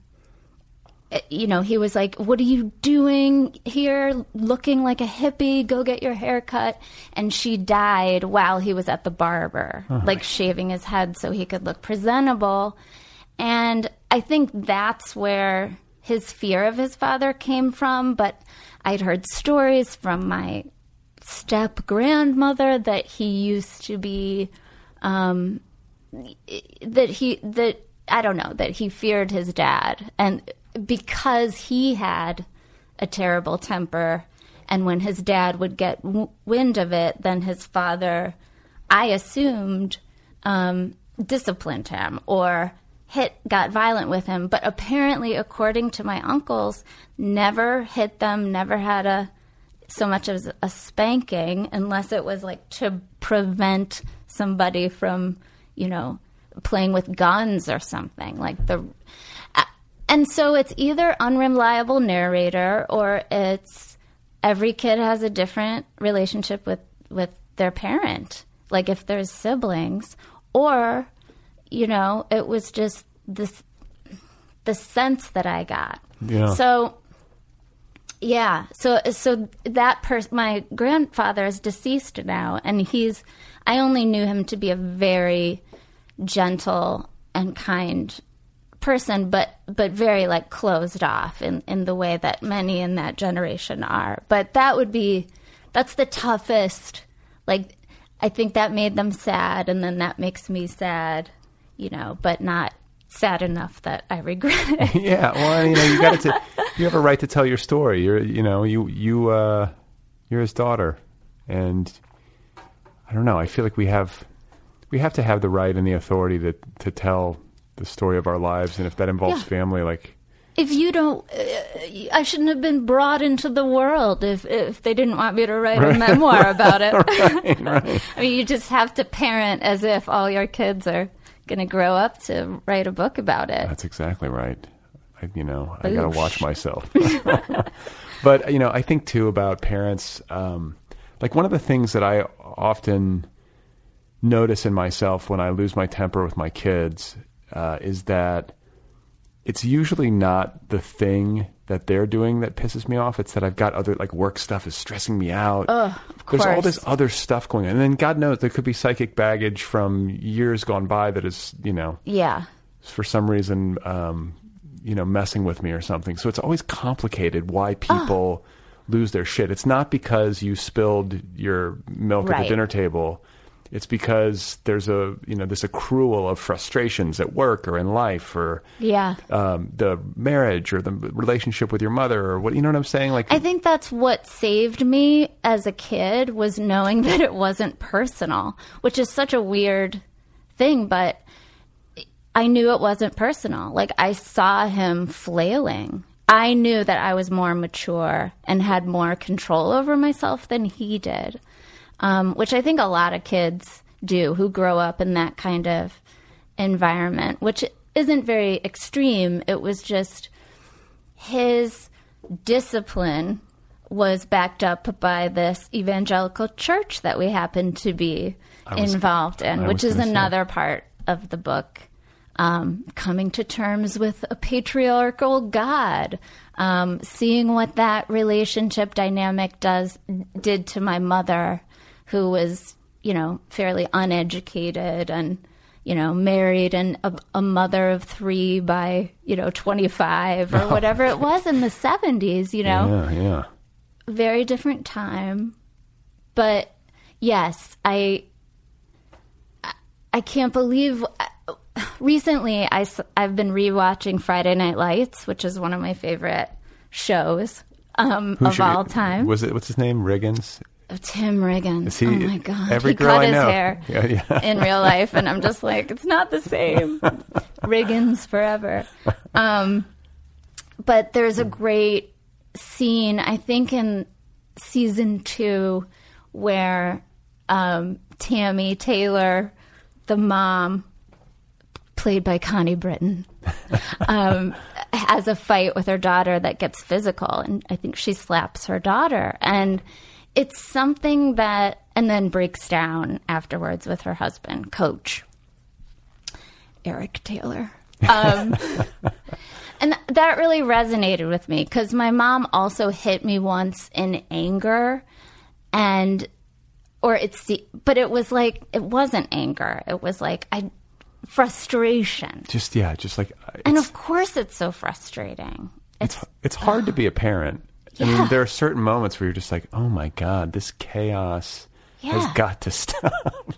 you know, he was like, What are you doing here looking like a hippie? Go get your hair cut. And she died while he was at the barber, like shaving his head so he could look presentable. And I think that's where his fear of his father came from. But I'd heard stories from my step grandmother that he used to be um, that he that I don't know that he feared his dad and because he had a terrible temper and when his dad would get w- wind of it then his father I assumed um, disciplined him or hit got violent with him. But apparently according to my uncles never hit them never had a so much as a spanking unless it was like to prevent somebody from you know playing with guns or something like the uh, and so it's either unreliable narrator or it's every kid has a different relationship with with their parent. Like if there's siblings or you know it was just this the sense that i got. Yeah. so yeah. So so that person my grandfather is deceased now and he's i only knew him to be a very gentle and kind person but but very like closed off in in the way that many in that generation are. But that would be that's the toughest. Like i think that made them sad and then that makes me sad you know but not sad enough that i regret it [laughs] yeah, well, you know, you got [laughs] to. You have a right to tell your story. You're, you know, you you uh, you're his daughter, and I don't know. I feel like we have we have to have the right and the authority to to tell the story of our lives, and if that involves Yeah. family, like if you don't uh, i shouldn't have been brought into the world if if they didn't want me to write a memoir about it [laughs] i mean you just have to parent as if all your kids are going to grow up to write a book about it that's exactly right. I, you know, I got to watch myself. [laughs] [laughs] but you know, I think too about parents. Um, like one of the things that I often notice in myself when I lose my temper with my kids uh, is that it's usually not the thing that they're doing that pisses me off. It's that I've got other like work stuff is stressing me out. Ugh, There's all this other stuff going on, and then God knows there could be psychic baggage from years gone by that is you know yeah for some reason, um, you know, messing with me or something. So it's always complicated why people lose their shit. It's not because you spilled your milk at the dinner table. It's because there's a you know this accrual of frustrations at work or in life or yeah um, the marriage or the relationship with your mother or what you know what I'm saying. Like I think that's what saved me as a kid was knowing [laughs] that it wasn't personal, which is such a weird thing, but I knew it wasn't personal. Like I saw him flailing. I knew that I was more mature and had more control over myself than he did, um, which I think a lot of kids do who grow up in that kind of environment, which isn't very extreme. It was just his discipline was backed up by this evangelical church that we happened to be was- involved in, which is gonna say. another part of the book. Um, coming to terms with a patriarchal God, um, seeing what that relationship dynamic does did to my mother, who was, you know, fairly uneducated and you know, married and a, a mother of three by, you know, 25 or [laughs] whatever it was in the 70s, you know? Yeah, yeah. very different time but yes i I- can't believe recently I, I've been rewatching friday night lights which is one of my favorite shows um, of should- all time Was it what's his name? Riggins. Tim riggins. Is he- oh my god. every he girl cut I his know. hair [laughs] Yeah, yeah. in real life and i'm just like it's not the same. [laughs] Riggins forever. Um, but there's a great scene i think in season two where um, tammy taylor the mom played by connie britton [laughs] um, has a fight with her daughter that gets physical and i think she slaps her daughter. And it's something that and then breaks down afterwards with her husband coach eric taylor. Um, [laughs] and that really resonated with me because my mom also hit me once in anger and or it's the but it was like it wasn't anger. It was like i frustration. Just yeah, just like uh, and of course it's so frustrating. It's it's hard to be a parent. I mean, there are certain moments where you're just like, oh my god, this chaos Yeah. has got to [laughs] stop.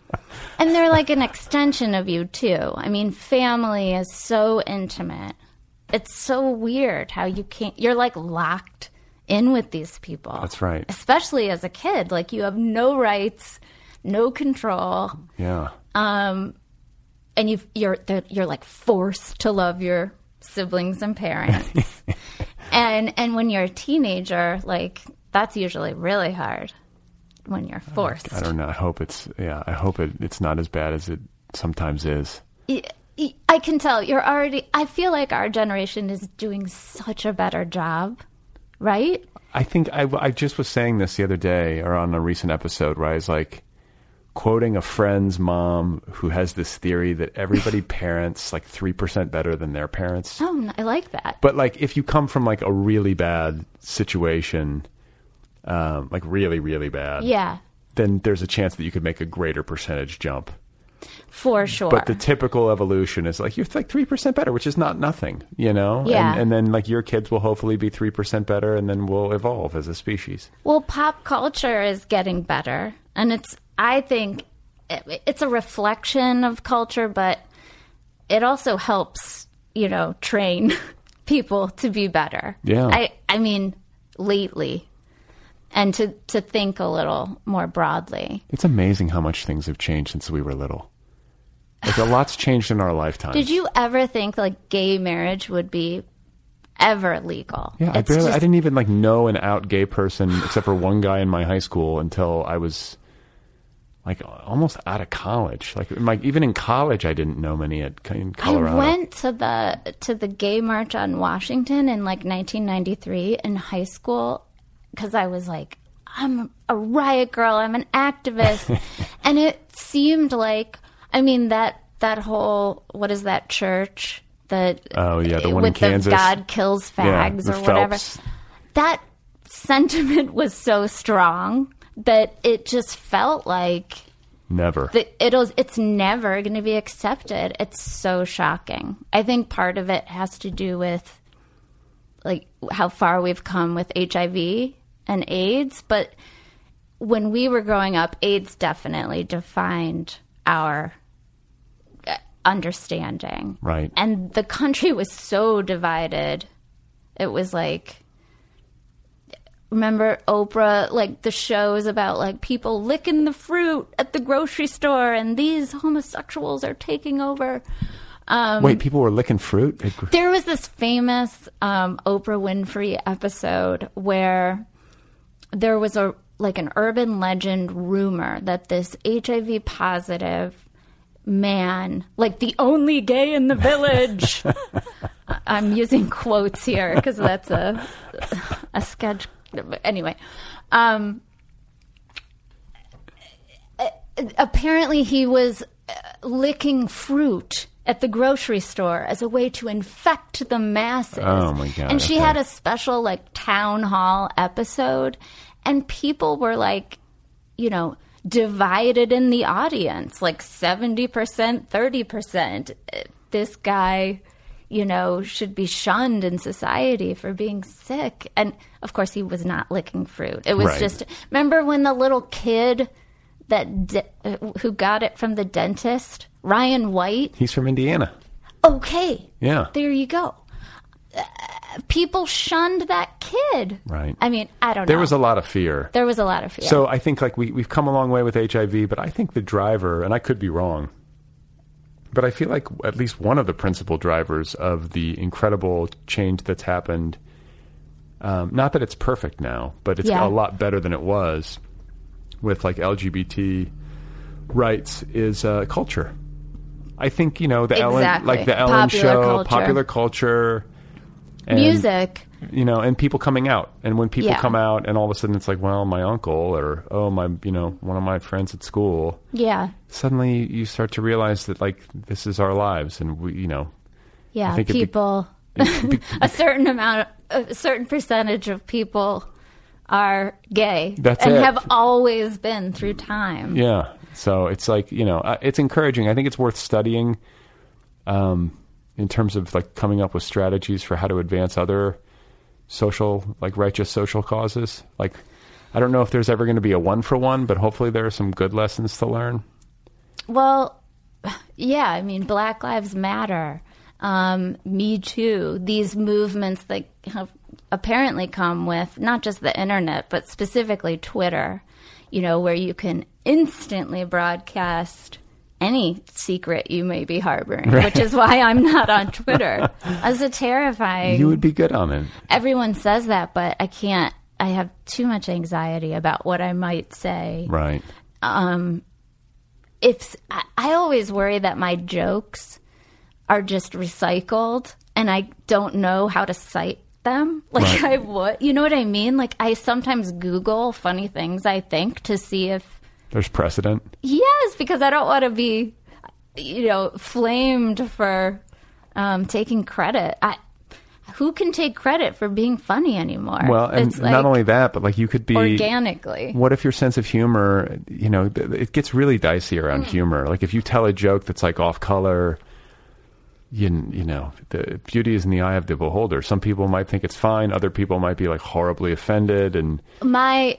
and they're like an extension of you too. I mean family is so intimate. It's so weird how you can't you're like locked in with these people. That's right. especially as a kid like you have no rights no control. Yeah, Um, and you you're you're like forced to love your siblings and parents [laughs] and and when you're a teenager like that's usually really hard when you're forced I don't know. I hope it's yeah. I hope it, it's not as bad as it sometimes is. I can tell you're already I feel like our generation is doing such a better job right I think I, I just was saying this the other day or on a recent episode where I was like quoting a friend's mom who has this theory that everybody [laughs] parents like 3% better than their parents. oh I like that But like if you come from like a really bad situation, um, like really, really bad, yeah then there's a chance that you could make a greater percentage jump. for sure But the typical evolution is like you're like three percent better, which is not nothing, you know. Yeah. And, and then like your kids will hopefully be three percent better, and then we'll evolve as a species. Well, pop culture is getting better, and it's I think it's a reflection of culture, but it also helps you know train [laughs] people to be better. Yeah. I I mean lately, and to to think a little more broadly. It's amazing how much things have changed since we were little. Like a lot's changed in our lifetime. Did you ever think like gay marriage would be ever legal? Yeah, I It's barely. I didn't even like know an out gay person except for one guy in my high school until I was like almost out of college. Like, my, even in college, I didn't know many at in Colorado. I went to the to the gay march on Washington in like 1993 in high school because I was like, I'm a riot girl, I'm an activist, [laughs] and it seemed like, I mean that that whole what is that church that Oh, yeah, the one in Kansas. the God kills fags the or whatever. Phelps. That sentiment was so strong that it just felt like Never. that it'll it's never going to be accepted. It's so shocking. I think part of it has to do with like how far we've come with HIV and AIDS, but when we were growing up, AIDS definitely defined our uh, understanding. Right. And the country was so divided. It was like remember Oprah, like the shows about like people licking the fruit at the grocery store and these homosexuals are taking over. Um, Wait, people were licking fruit. There was this famous um, Oprah Winfrey episode where there was a like an urban legend rumor that this HIV positive man, like the only gay in the [laughs] village. I'm using quotes here because that's a a sketch. Anyway, um, apparently he was uh, licking fruit at the grocery store as a way to infect the masses. Oh, my God, And she okay. had a special like town hall episode and people were like, you know, divided in the audience, like 70%, 30%. This guy, you know, should be shunned in society for being sick. And of course, he was not licking fruit. It was Right. just, remember when the little kid that who got it from the dentist, Ryan White? He's from Indiana. Okay. Yeah. There you go. Uh, people shunned that kid. Right. I mean, I don't know. There was a lot of fear. There was a lot of fear. So I think like we we've come a long way with HIV, but I think the driver, and I could be wrong, but I feel like at least one of the principal drivers of the incredible change that's happened. Um, not that it's perfect now, but it's Yeah. a lot better than it was with like LGBT rights is uh, culture. I think you know the Ellen, like the Ellen Popular show, culture. popular culture, and- music. You know, and people coming out. And when people Yeah. come out, and all of a sudden it's like, well, my uncle or oh my, you know, one of my friends at school. Yeah. Suddenly you start to realize that like this is our lives, and we, you know, Yeah. it'd be- People, [laughs] [laughs] a certain amount, a certain percentage of people are gay That's and it. have always been through time. yeah. So it's like you know, it's encouraging. I think it's worth studying, um, in terms of like coming up with strategies for how to advance other social, like righteous social causes. Like, I don't know if there's ever going to be a one for one, but hopefully there are some good lessons to learn. Well, yeah, I mean, Black Lives Matter, um, Me Too, these movements that have apparently come with not just the internet, but specifically Twitter, you know, where you can instantly broadcast any secret you may be harboring, which is why I'm not on Twitter. [laughs] As a terrifying. You would be good on it. Everyone says that, but I can't. I have too much anxiety about what I might say Right. Um, if I, I always worry that my jokes are just recycled and I don't know how to cite them [laughs] like Right. I would. You know what I mean? Like I sometimes Google funny things I think to see if There's precedent. yes, because I don't want to be, you know, flamed for um, taking credit. I who can take credit for being funny anymore? Well, and It's like not only that, but like you could be organically. What if your sense of humor, you know, it gets really dicey around Mm. humor. Like if you tell a joke that's like off color, you you know, the beauty is in the eye of the beholder. Some people might think it's fine, other people might be like horribly offended and my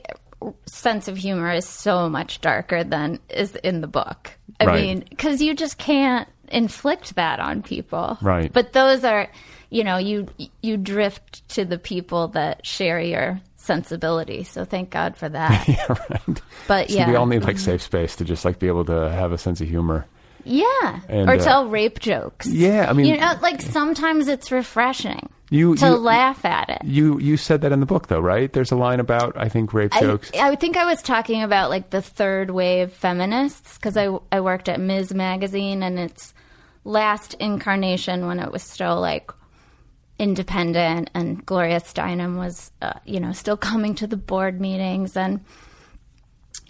sense of humor is so much darker than is in the book. I Right. mean, because you just can't inflict that on people. Right. But those are, you know, you you drift to the people that share your sensibility. So thank God for that. [laughs] yeah, right. But So yeah, we all need like safe space to just like be able to have a sense of humor. Yeah, And, or uh, tell rape jokes. Yeah, I mean- you know, like sometimes it's refreshing You to you, laugh at it. you you said that in the book though, right? There's a line about I think rape jokes. I, I think I was talking about like the third wave feminists because I, I worked at Ms. Magazine and its last incarnation when it was still like independent and Gloria Steinem was, uh, you know, still coming to the board meetings and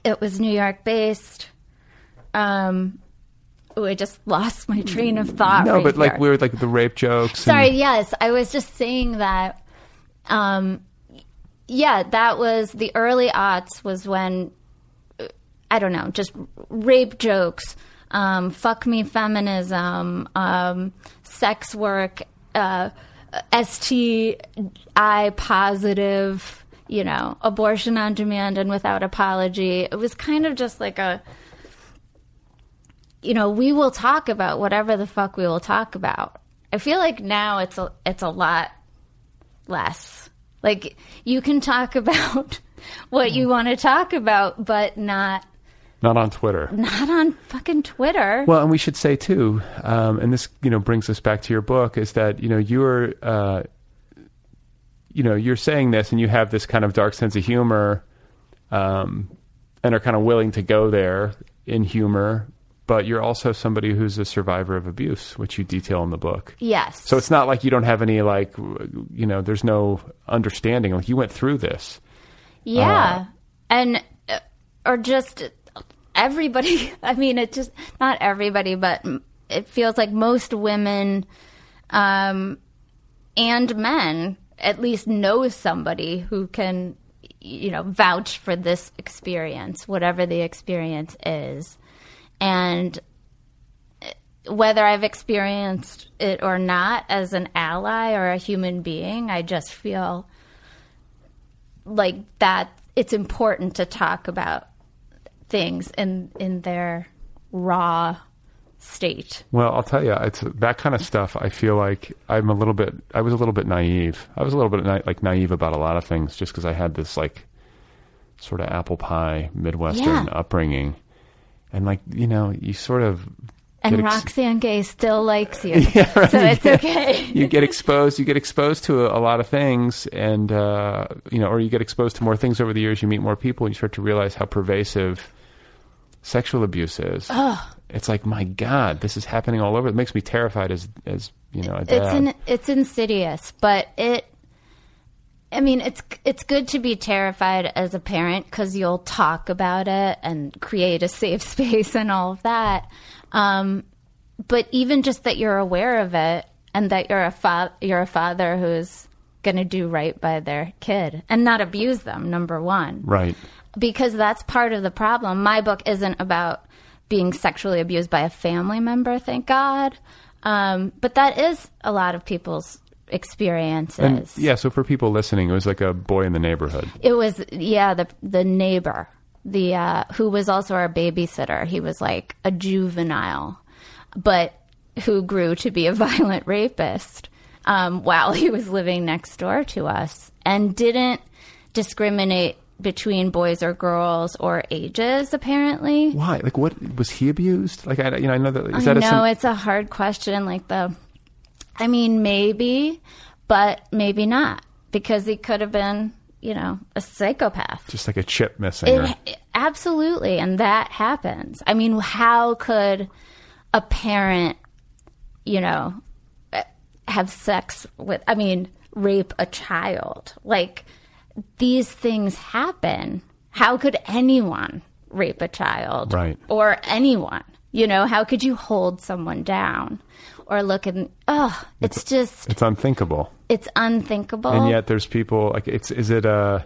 it was New York based. Um, ooh, I just lost my train of thought. no, right but like we were like the rape jokes. Sorry, and- yes. I was just saying that um yeah, that was the early aughts was when uh, I don't know, just rape jokes, um, fuck me feminism, um, sex work, uh, STI positive, you know, abortion on demand and without apology. It was kind of just like a you know, we will talk about whatever the fuck we will talk about. I feel like now it's a it's a lot less. Like you can talk [laughs] about what you want to talk about, but not not on Twitter. not on fucking Twitter. Well, and we should say too, um, and this you know brings us back to your book, is that you know you're uh, you know you're saying this, and you have this kind of dark sense of humor, um, and are kind of willing to go there in humor, but you're also somebody who's a survivor of abuse, which you detail in the book. yes. So it's not like you don't have any like you know there's no understanding. Like you went through this. Yeah. and uh, or just everybody, [laughs] I mean it just not everybody, but it feels like most women um and men at least know somebody who can you know, vouch for this experience, whatever the experience is. And whether I've experienced it or not as an ally or a human being, I just feel like that it's important to talk about things in in their raw state. Well, I'll tell you, it's that kind of stuff. I feel like I'm a little bit. I was a little bit naive. I was a little bit na- like naive about a lot of things, just because I had this like sort of apple pie Midwestern Yeah. upbringing, and like you know, you sort of And ex- Roxane Gay still likes you. [laughs] Yeah, right, so it's yeah. okay. you get exposed. You get exposed to a, a lot of things, and uh, you know, or you get exposed to more things over the years. You meet more people, and you start to realize how pervasive sexual abuse is. It's like, my God, this is happening all over. It makes me terrified as, as you know, a dad. it's in, it's insidious, but it. I mean, it's it's good to be terrified as a parent because you'll talk about it and create a safe [laughs] space and all of that. Um, but even just that you're aware of it and that you're a fa- you're a father who's going to do right by their kid and not abuse them. Number one, right. because that's part of the problem. My book isn't about being sexually abused by a family member, thank God. Um, but that is a lot of people's experiences. And yeah, so for people listening, it was like a boy in the neighborhood. It was yeah, the the neighbor, the uh, who was also our babysitter. He was like a juvenile, but who grew to be a [laughs] violent rapist um, while he was living next door to us, and didn't discriminate between boys or girls or ages. Apparently, Why? Like, what was he abused? Like, I, you know, I know that is I that a know sim- it's a hard question. Like the, I mean, maybe, but maybe not because he could have been, you know, a psychopath. just like a chip missing? It, absolutely, and that happens. I mean, how could a parent, you know, have sex with? I mean, rape a child? Like these things happen. How could anyone rape a child? Right. Or anyone? You know, how could you hold someone down? Or look and oh, it's just it's unthinkable. it's unthinkable. and yet there's people like it's is it a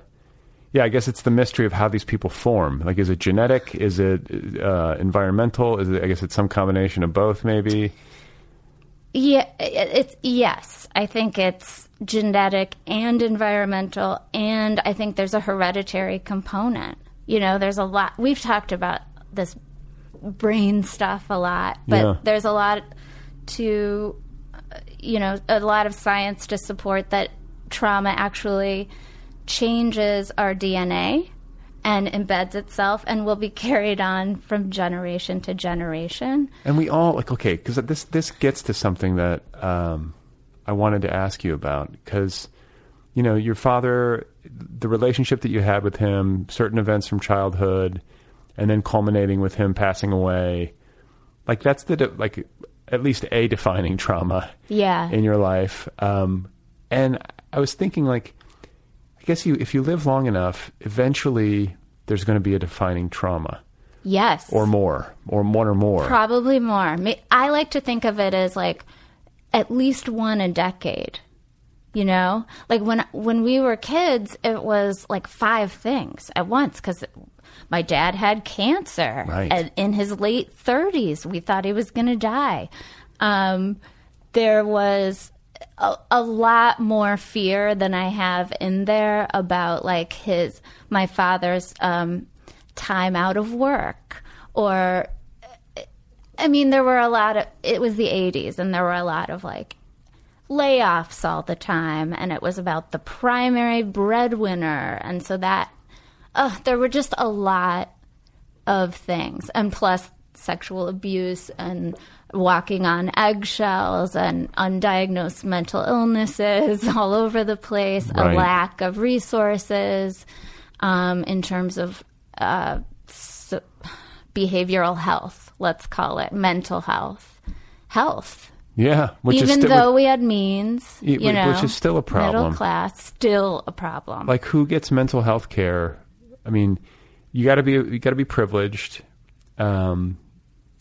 yeah i guess it's the mystery of how these people form like is it genetic is it uh environmental is it i guess it's some combination of both maybe Yeah, it's yes. I think it's genetic and environmental, and I think there's a hereditary component. You know, there's a lot. We've talked about this brain stuff a lot, but Yeah. there's a lot to, you know, a lot of science to support that trauma actually changes our DNA and embeds itself and will be carried on from generation to generation. and we all like okay because this this gets to something that um i wanted to ask you about because you know your father the relationship that you had with him certain events from childhood and then culminating with him passing away like that's the like at least a defining trauma Yeah. in your life. Um, and I was thinking, like, I guess you, if you live long enough, eventually there's going to be a defining trauma, Yes. or more, or one or more. Probably more. I like to think of it as like at least one a decade. You know, like when when we were kids, it was like five things at once because my dad had cancer, Right. and in his late thirties, we thought he was going to die. Um, there was a, a lot more fear than I have in there about like his my father's um, time out of work or I mean, there were a lot of, it was the 80s, and there were a lot of like layoffs all the time, and it was about the primary breadwinner. And so that, uh, there were just a lot of things. And plus, sexual abuse and walking on eggshells and undiagnosed mental illnesses [laughs] all over the place, Right. a lack of resources um, in terms of uh, s behavioral health, let's call it mental health, health. yeah, which Even is still, though we had means, you which is still a problem. Middle class, still a problem. like who gets mental health care? I mean, you got to be you got to be privileged. Um,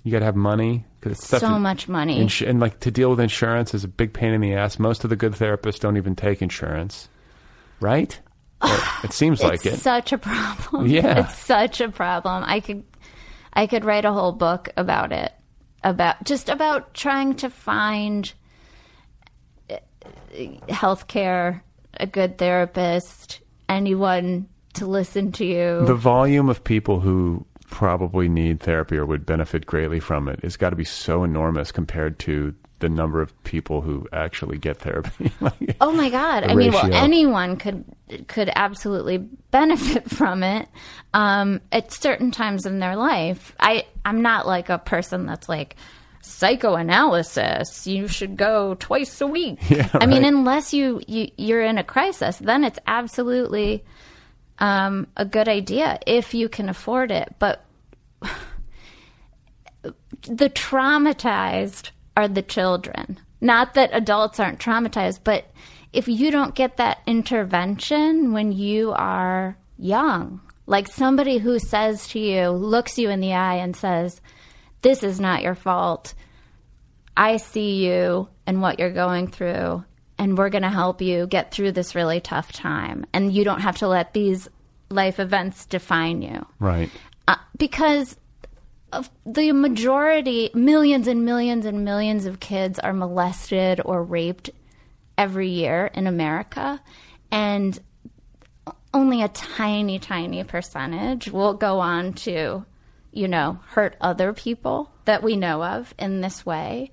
you got to have money because it's so much money. Ins- and like to deal with insurance is a big pain in the ass. Most of the good therapists don't even take insurance, right? [laughs] It seems like it's it. such a problem. [laughs] Yeah. It's such a problem. I could I could write a whole book about it. About just about trying to find healthcare, a good therapist, anyone to listen to you. the volume of people who probably need therapy or would benefit greatly from it has got to be so enormous compared to the number of people who actually get therapy. [laughs] Like, Oh my god! I mean, well, anyone could could absolutely benefit [laughs] from it um, at certain times in their life. I I'm not like a person that's like psychoanalysis. You should go twice a week. [laughs] Yeah, I mean, unless you, you you're in a crisis, then it's absolutely um, a good idea if you can afford it. But the traumatized are the children. Not that adults aren't traumatized, but if you don't get that intervention when you are young, like somebody who says to you, looks you in the eye and says, This is not your fault. I see you and what you're going through, and we're going to help you get through this really tough time. And you don't have to let these life events define you right. uh, because of the majority, millions and millions and millions of kids are molested or raped every year in America, and only a tiny, tiny percentage will go on to, you know, hurt other people that we know of in this way.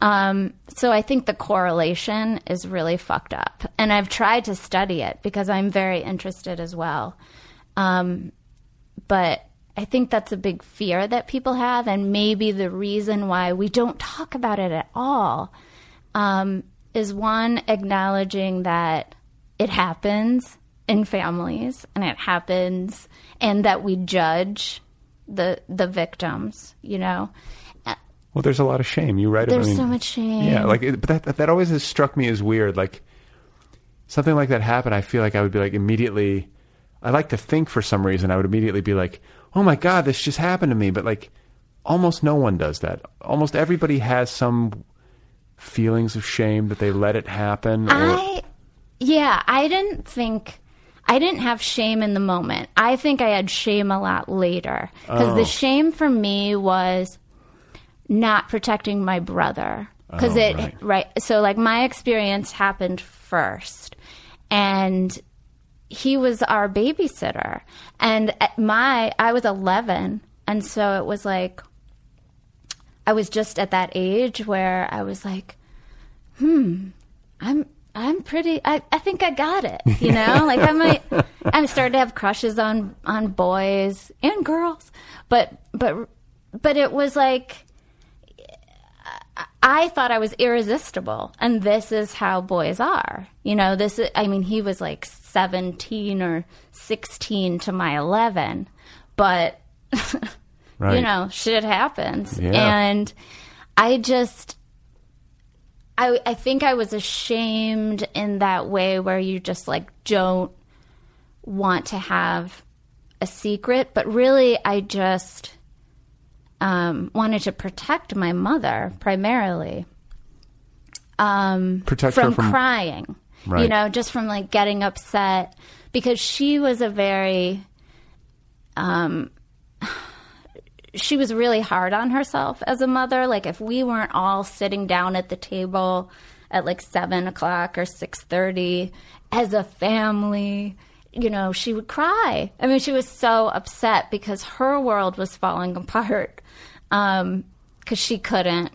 Um, so I think the correlation is really fucked up, and I've tried to study it because I'm very interested as well. Um, but I think that's a big fear that people have, and maybe the reason why we don't talk about it at all um, is one acknowledging that it happens in families and it happens, and that we judge the the victims. You know, Well, there's a lot of shame. You write. There's I mean, so much shame. Yeah, like, it, but that, that always has struck me as weird. Like, something like that happened. I feel like I would be like immediately. I like to think for some reason I would immediately be like, "Oh my god, this just happened to me." But like, almost no one does that. Almost everybody has some feelings of shame that they let it happen. Or, I, yeah, I didn't think, I didn't have shame in the moment. I think I had shame a lot later. Because Oh. the shame for me was not protecting my brother. Because Oh, it, right. right. So, like, my experience happened first. And he was our babysitter. And at my, I was 11. And so it was like, I was just at that age where I was like, hmm, I'm I'm pretty I, I think I got it. You [laughs] know? like I might I started to have crushes on on boys and girls. But but but it was like I- thought I was irresistible, and this is how boys are. You know, this is, I mean, he was like 17 or 16 to my 11, but [laughs] Right. you know, shit happens. Yeah. And I just, I, I think I was ashamed in that way where you just like don't want to have a secret, but really I just um, wanted to protect my mother primarily. Um, Protect her from, from- crying, you know, just from like getting upset because she was a very, um, [sighs] she was really hard on herself as a mother. Like if we weren't all sitting down at the table at like seven o'clock or six thirty as a family, you know, she would cry. I mean, she was so upset because her world was falling [laughs] apart because she couldn't,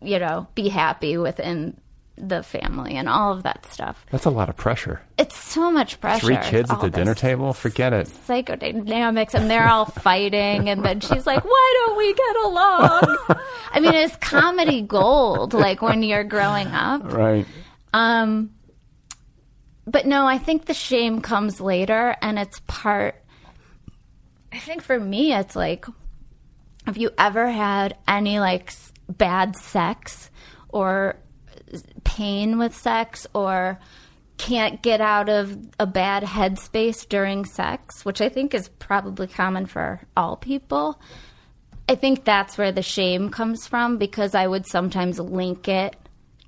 you know, be happy within the family and all of that stuff. That's a lot of pressure. It's so much pressure. Three kids at the dinner table? Forget it. psychodynamics and they're all fighting and then she's like why don't we get along [laughs] i mean it's comedy gold like when you're growing up Right. um but no i think the shame comes later and it's part i think for me it's like have you ever had any like bad sex or pain with sex or can't get out of a bad headspace during sex, which I think is probably common for all people. I think that's where the shame comes from because I would sometimes link it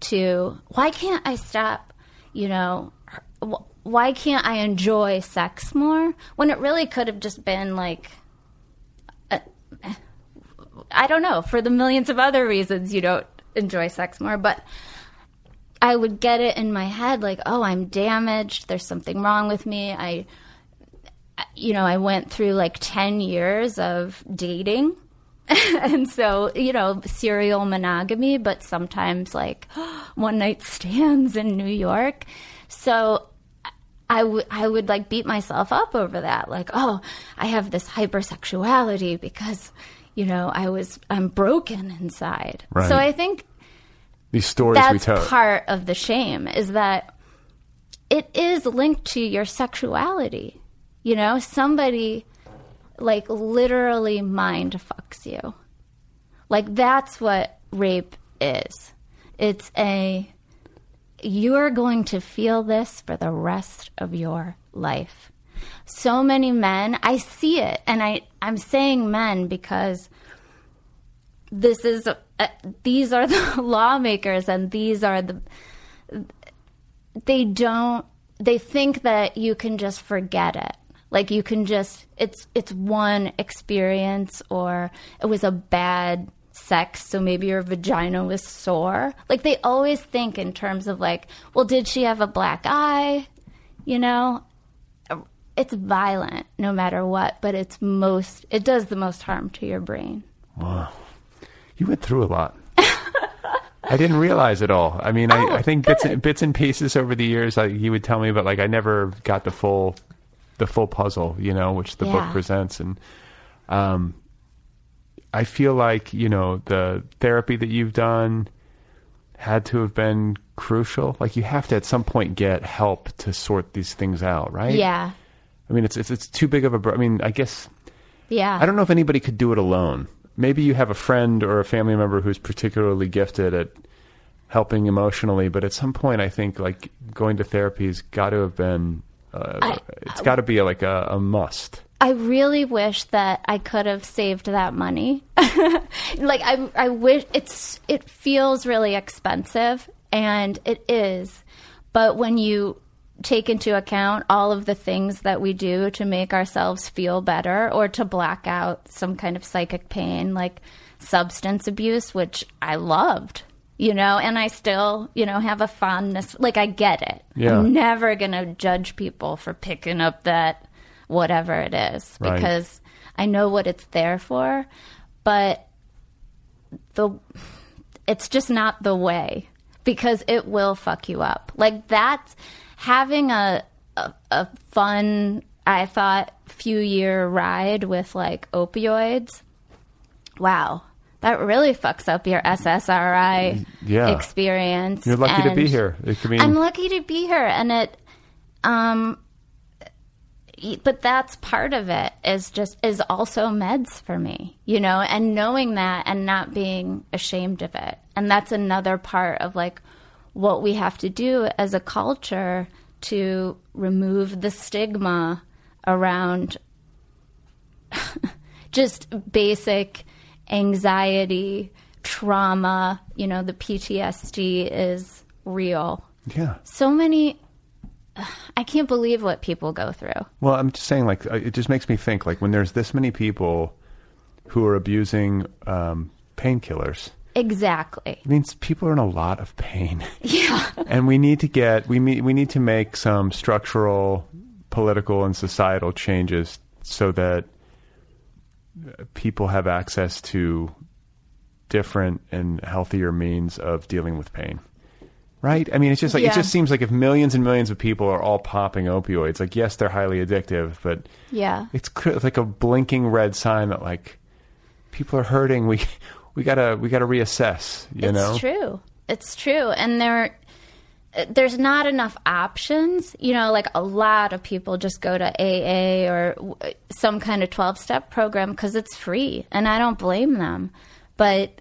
to why can't I stop, you know, why can't I enjoy sex more when it really could have just been like, I don't know, for the millions of other reasons you don't enjoy sex more, but I would get it in my head like, oh, I'm damaged. There's something wrong with me. I, you know, I went through like 10 years of dating. [laughs] and so, you know, serial monogamy, but sometimes like [gasps] one night stands in New York. So I would I would like beat myself up over that. Like, oh, I have this hypersexuality because, you know, I was I'm broken inside. Right. So I think These stories we that's tell. part of the shame is that it is linked to your sexuality. You know, somebody like literally mind fucks you. Like that's what rape is. It's a you're going to feel this for the rest of your life. So many men, I see it and I I'm saying men because this is uh, these are [laughs] the lawmakers and these are the they don't they think that you can just forget it. Like you can just it's it's one experience or it was a bad sex so maybe your vagina was sore. Like they always think in terms of like well did she have a black eye? You know it's violent no matter what but it's most it does the most harm to your brain Wow. You went through a lot. I didn't realize it all. I mean, I, Oh, I think bits and, bits and pieces over the years, like you would tell me, but like I never got the full, the full puzzle, you know, which the book presents, and um, I feel like you know the therapy that you've done had to have been crucial. Like you have to at some point get help to sort these things out, right? yeah I mean, it's it's it's too big of a. I mean, I guess yeah I don't know if anybody could do it alone. Maybe you have a friend or a family member who's particularly gifted at helping emotionally, but at some point, I think like going to therapy's got to have been. Uh, it's got to be like a, a must. I really wish that I could have saved that money. [laughs] like I I wish it's it feels really expensive and it is. But when you take into account all of the things that we do to make ourselves feel better or to black out some kind of psychic pain like substance abuse which I loved, you know, and I still, you know, have a fondness like I get it. Yeah. I'm never going to judge people for picking up that whatever it is Right. because I know what it's there for, but the it's just not the way because it will fuck you up. Like that's having a a, a fun I thought few year ride with like opioids. Wow. That really fucks up your SSRI Yeah. experience. You're lucky to be here. Mean I'm lucky to be here, and it, um, but that's part of it. Is just is also meds for me, you know, and knowing that and not being ashamed of it, and that's another part of like what we have to do as a culture to remove the stigma around [laughs] just basic anxiety, trauma. You know, the PTSD is real. yeah. So many. [sighs] I can't believe what people go through. Well, I'm just saying, like, it just makes me think, like, when there's this many people who are abusing um, painkillers, Exactly. it means people are in a lot of pain. [laughs] Yeah. and we need to get we me- we need to make some structural political and societal changes so that uh, people have access to different and healthier means of dealing with pain right i mean it's just like Yeah. it just seems like if millions and millions of people are all popping opioids like yes they're highly addictive but Yeah. it's cr- like a blinking red sign that like people are hurting we we gotta we gotta reassess you it's know it's true. It's true. And there there's not enough options. You know, like a lot of people just go to AA or some kind of 12 step program because it's free. And I don't blame them. But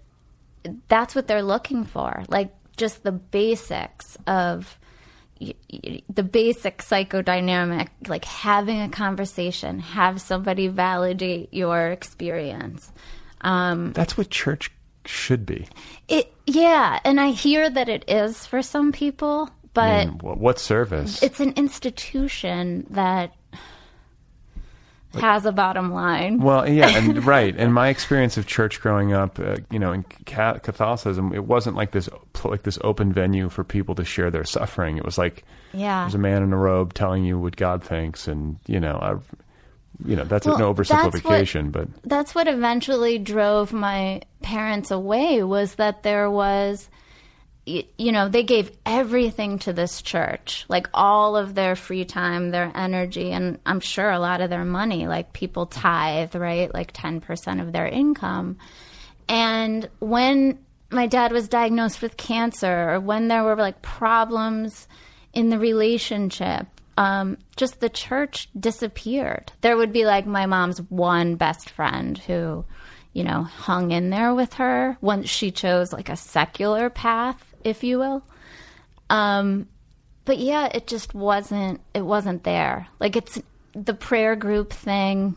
that's what they're looking for. Like just the basics of the basic psychodynamic, like having a conversation, have somebody validate your experience. Um, that's what church should be it yeah, and I hear that it is for some people, but I mean, what service? it's an institution that has a bottom line. Well, yeah, and [laughs] right. And my experience of church growing up, uh, you know, in Catholicism, it wasn't like this like this open venue for people to share their suffering. It was like Yeah. there's a man in a robe telling you what God thinks, and you know, I, you know, that's Well, an that's what- oversimplification, but that's what eventually drove my parents away was that there was you know they gave everything to this church like all of their free time their energy and i'm sure a lot of their money like people tithe right like 10% of their income. And when my dad was diagnosed with cancer or when there were like problems in the relationship um, just the church disappeared there would be like my mom's one best friend who you know hung in there with her once she chose like a secular path if you will um, but yeah it just wasn't it wasn't there like it's the prayer group thing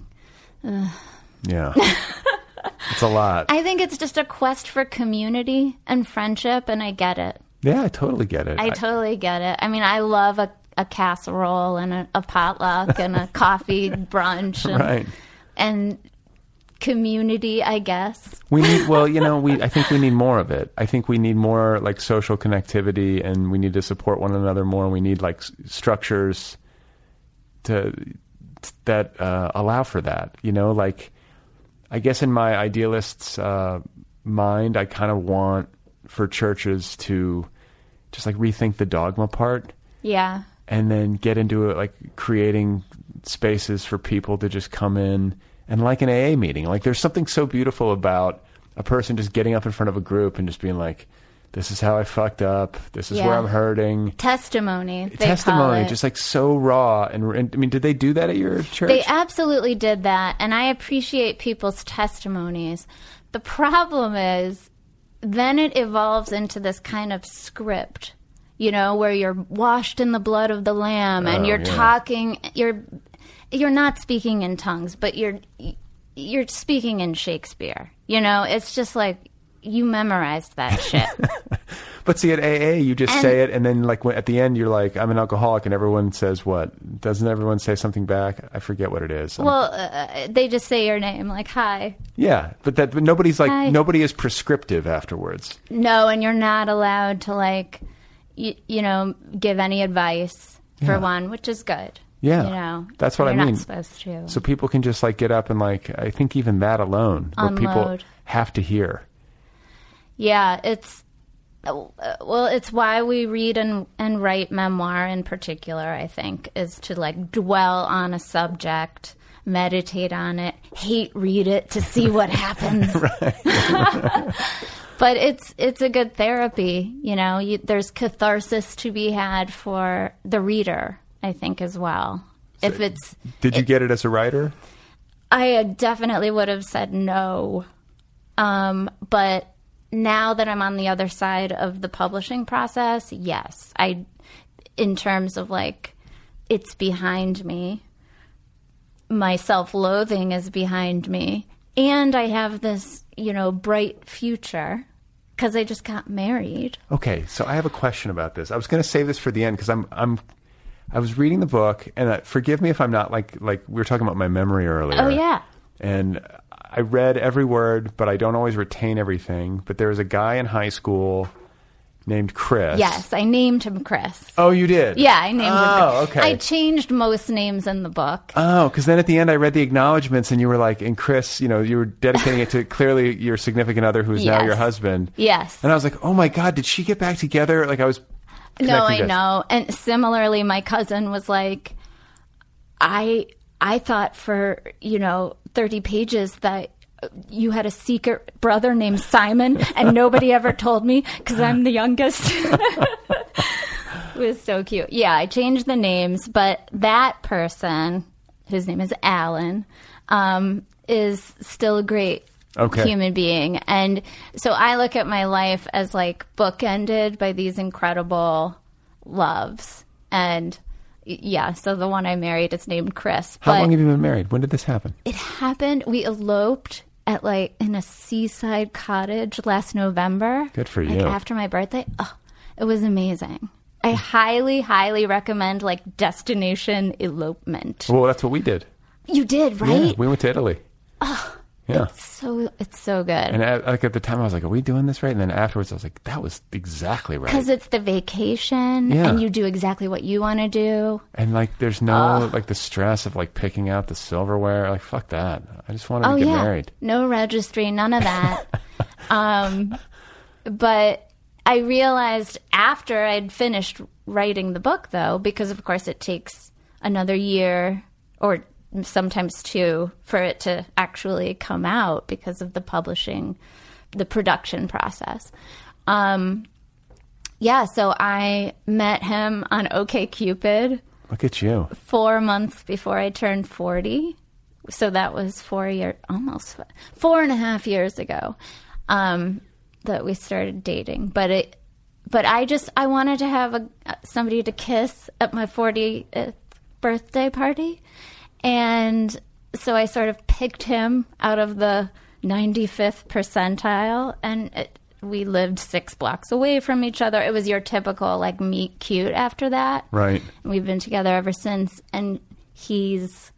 yeah, [laughs] it's a lot. I think it's just a quest for community and friendship, and I get it. yeah, I totally get it. I totally get it. I mean, I love a, a casserole and a, a potluck and a [laughs] coffee brunch and, right. and community, I guess. We need [laughs] well, you know, we I think we need more of it. I think we need more like social connectivity and we need to support one another more. We need like s- structures to that uh, allow for that. You know, like I guess in my idealist's uh, mind, I kind of want for churches to just like rethink the dogma part Yeah. And then get into it like creating spaces for people to just come in and like an AA meeting. Like there's something so beautiful about a person just getting up in front of a group and just being like, "This is how I fucked up. This is where I'm hurting." Testimony. Testimony, just like so raw and, and I mean, did they do that at your church? They absolutely did that, and I appreciate people's testimonies. The problem is, then it evolves into this kind of script, you know, where you're washed in the blood of the lamb, and Oh, you're yeah. talking, you're you're not speaking in tongues, but you're you're speaking in Shakespeare. You know, it's just like you memorized that shit. [laughs] but see, at AA, you just And- say it, and then like when, at the end, you're like, "I'm an alcoholic," and everyone says what? Doesn't everyone say something back? I forget what it is. Well, uh, they just say your name, like hi. yeah, but that but nobody's like Hi. nobody is prescriptive afterwards. No, and you're not allowed to like, you, you know, give any advice for Yeah. one, which is good. Yeah, you know, that's what I mean. Supposed to. So people can just like get up and like I think even that alone, where people have to hear. yeah, it's well, it's why we read and and write memoir in particular. I think is to like dwell on a subject, meditate on it, hate read it to see what [laughs] happens. [laughs] but it's it's a good therapy. You know, you, there's catharsis to be had for the reader. I think as well. If it's, Did you get it as a writer? I uh, definitely would have said no. Um, but now that I'm on the other side of the publishing process, yes. I, in terms of like, it's behind me. My self loathing is behind me. And I have this, you know, bright future because they just got married. Okay, so I have a question about this. I was going to save this for the end because I'm I'm I was reading the book, and uh, forgive me if I'm not like like we were talking about my memory earlier. Oh, yeah. and I read every word, but I don't always retain everything. But there was a guy in high school named Chris. Yes, I named him Chris. Oh, you did? Yeah, I named him. Oh, Chris. okay. I changed most names in the book. Oh, because then at the end I read the acknowledgments, and you were like, and Chris, you know, you were dedicating it to [laughs] clearly your significant other, who's now your husband. Yes. And I was like, oh my god, did she get back together? Like I was. No, I know. And similarly, my cousin was like, I I thought for you know thirty pages that you had a secret brother named Simon, and nobody ever told me because I'm the youngest. [laughs] it was so cute. Yeah, I changed the names, but that person, whose name is Alan, um, is still a great Okay. human being. And so I look at my life as like bookended by these incredible loves. And yeah, so the one I married is named Chris. How long have you been married? When did this happen? it happened, we eloped at like in a seaside cottage last November. Good for like you. after my birthday. Oh, it was amazing. I highly, highly recommend like Destination Elopement. Well, that's what we did. You did, Yeah, right? we went to Italy. Yeah. So it's so good. And at, like at the time, I was like, "Are we doing this right?" And then afterwards, I was like, "That was exactly right." Because it's the vacation Yeah. and you do exactly what you want to do. And like, there's no like the stress of like picking out the silverware. Like, fuck that. I just wanted Oh to get yeah, married. no registry, none of that. [laughs] um, but I realized after I'd finished writing the book, though, because of course it takes another year or sometimes two for it to actually come out because of the publishing, the production process. Um, yeah, so I met him on OKCupid Look at you. four months before I turned 40. So that was four year, almost four and a half years ago, um, that we started dating. But it, but I just, I wanted to have a, somebody to kiss at my 40th birthday party. And so I sort of picked him out of the 95th percentile and it, we lived six blocks away from each other. It was your typical like meet cute after that. Right. And we've been together ever since. And he's,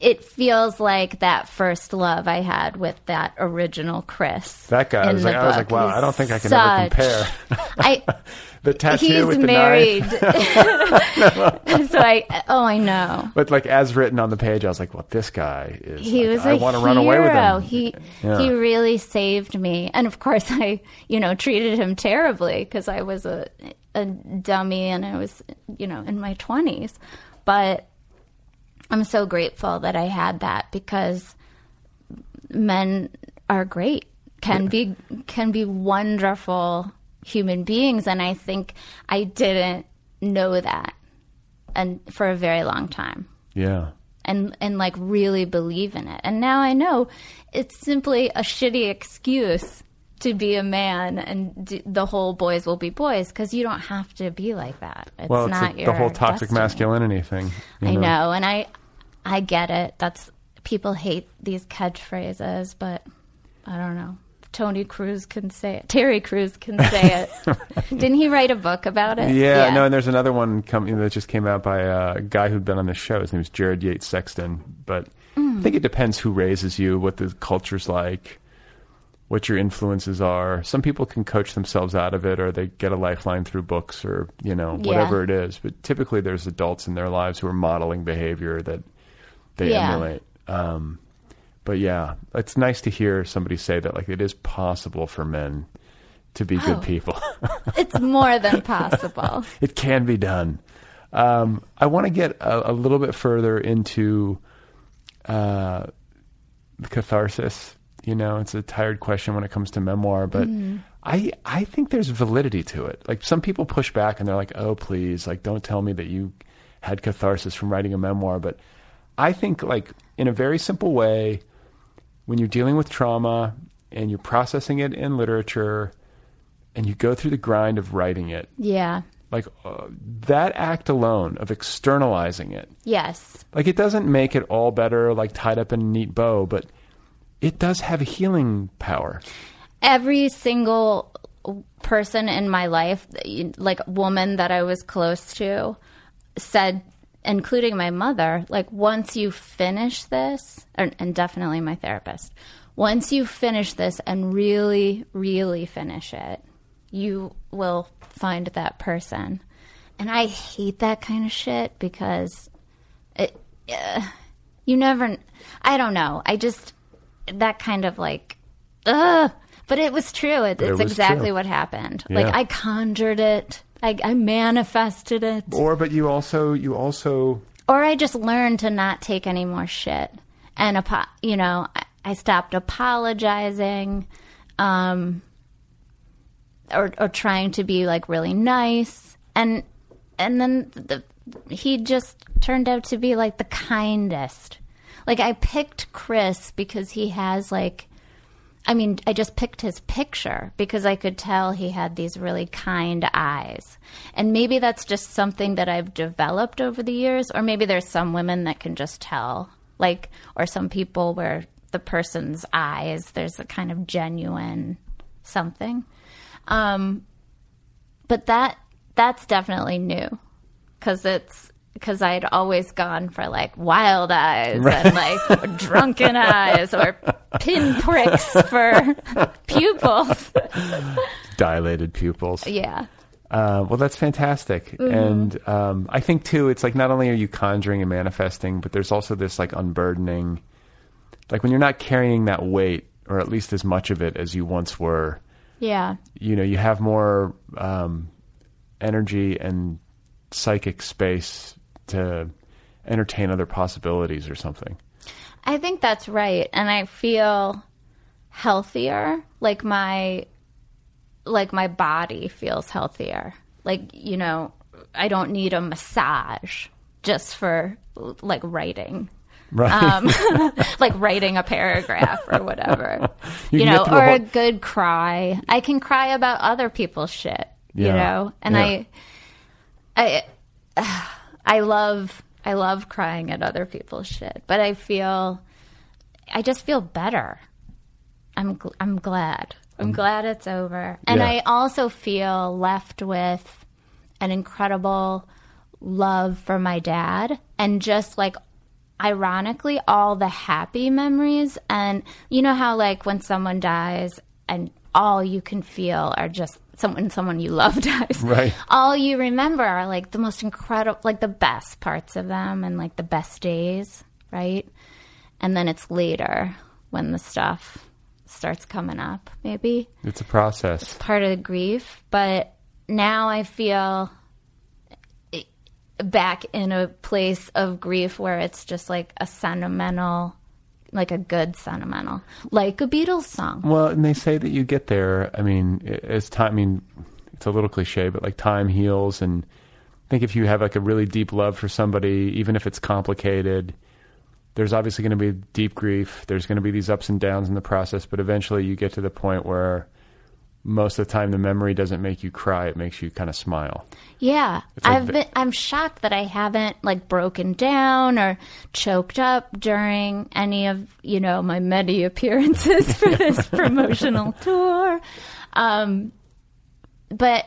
it feels like that first love I had with that original Chris. That guy. I was like, I was like, wow. I don't think I can ever compare. [laughs] I, [laughs] the tattoo he's with the married. knife. [laughs] so I, oh, I know. But like as written on the page, I was like, well, this guy is. He like, was I a want to hero. run away with him. He Yeah. he really saved me, and of course, I you know treated him terribly because I was a a dummy and I was you know in my twenties, but I'm so grateful that I had that because men are great, can be can be wonderful human beings, and I think I didn't know that, and for a very long time yeah. and and like really believe in it. And now I know it's simply a shitty excuse to be a man and d- the whole boys will be boys because you don't have to be like that. It's Well, it's not the, your the whole toxic destiny. masculinity thing. I know, and I I get it. That's people hate these catchphrases, but I don't know. Tony Cruz can say it. Terry Crews can say it. [laughs] Didn't he write a book about it? Yeah, no, and there's another one coming that just came out by a guy who'd been on the show. His name is Jared Yates Sexton. But I hmm. think it depends who raises you, what the culture's like, what your influences are. Some people can coach themselves out of it, or they get a lifeline through books, or you know Yeah. whatever it is. But typically, there's adults in their lives who are modeling behavior that they Yeah. emulate. Um, but yeah, it's nice to hear somebody say that like it is possible for men to be good Oh. people. [laughs] it's more than possible. [laughs] it can be done. Um, I want to get a, a little bit further into uh, the catharsis. You know, it's a tired question when it comes to memoir, but I I think there's validity to it. Like some people push back and they're like, "Oh, please, like don't tell me that you had catharsis from writing a memoir." But I think like in a very simple way, when you're dealing with trauma and you're processing it in literature and you go through the grind of writing it, Yeah. like uh, that act alone of externalizing it Yes. like it doesn't make it all better like tied up in a neat bow but it does have a healing power every single person in my life, like woman that I was close to, said, including my mother, like once you finish this, and, and definitely my therapist, once you finish this and really, really finish it, you will find that person. And I hate that kind of shit because it, uh, you never, I don't know. I just, that kind of like, ugh. But it was true. It, But it it's was exactly true. what happened. Yeah. Like I conjured it. I, I manifested it. or but you also you also Or I just learned to not take any more shit. And, you know, I, I stopped apologizing um, or, or trying to be like really nice. And, and then the, he just turned out to be like the kindest. Like I picked Chris because he has like, I mean, I just picked his picture because I could tell he had these really kind eyes. And maybe that's just something that I've developed over the years, or maybe there's some women that can just tell, like, or some people where the person's eyes, there's a kind of genuine something. Um, but that that's definitely new because it's because I'd always gone for like wild eyes and like drunken [laughs] eyes or pinpricks for [laughs] pupils. Dilated pupils. Yeah. Uh, well, that's fantastic. And um, I think, too, it's like not only are you conjuring and manifesting, but there's also this like unburdening. Like when you're not carrying that weight, or at least as much of it as you once were, Yeah. you know, you have more um, energy and psychic space to entertain other possibilities or something. I think that's right. And I feel healthier. Like my like my body feels healthier. Like, you know, I don't need a massage just for like writing. Right. Um, [laughs] [laughs] like writing a paragraph or whatever. [laughs] You you, know, or a a good cry. I can cry about other people's shit, you know? And Yeah. I I I love I love crying at other people's shit, but I feel I just feel better. I'm gl- I'm glad. I'm um, glad it's over. And Yeah. I also feel left with an incredible love for my dad and just like ironically all the happy memories and you know how like when someone dies and all you can feel are just someone someone you love dies [laughs] Right. all you remember are like the most incredible like the best parts of them and like the best days right and then it's later when the stuff starts coming up maybe It's a process. It's part of the grief, but now I feel back in a place of grief where it's just like a sentimental, like a good sentimental, like a Beatles song. Well, and they say that you get there. I mean, i- as time. I mean, it's a little cliche, but like time heals, and I think if you have like a really deep love for somebody, even if it's complicated, there's obviously going to be deep grief. There's going to be these ups and downs in the process, but eventually you get to the point where most of the time the memory doesn't make you cry; it makes you kind of smile. Yeah, like I've been. I'm shocked that I haven't like broken down or choked up during any of you know my many [laughs] appearances for this [laughs] promotional tour. Um, but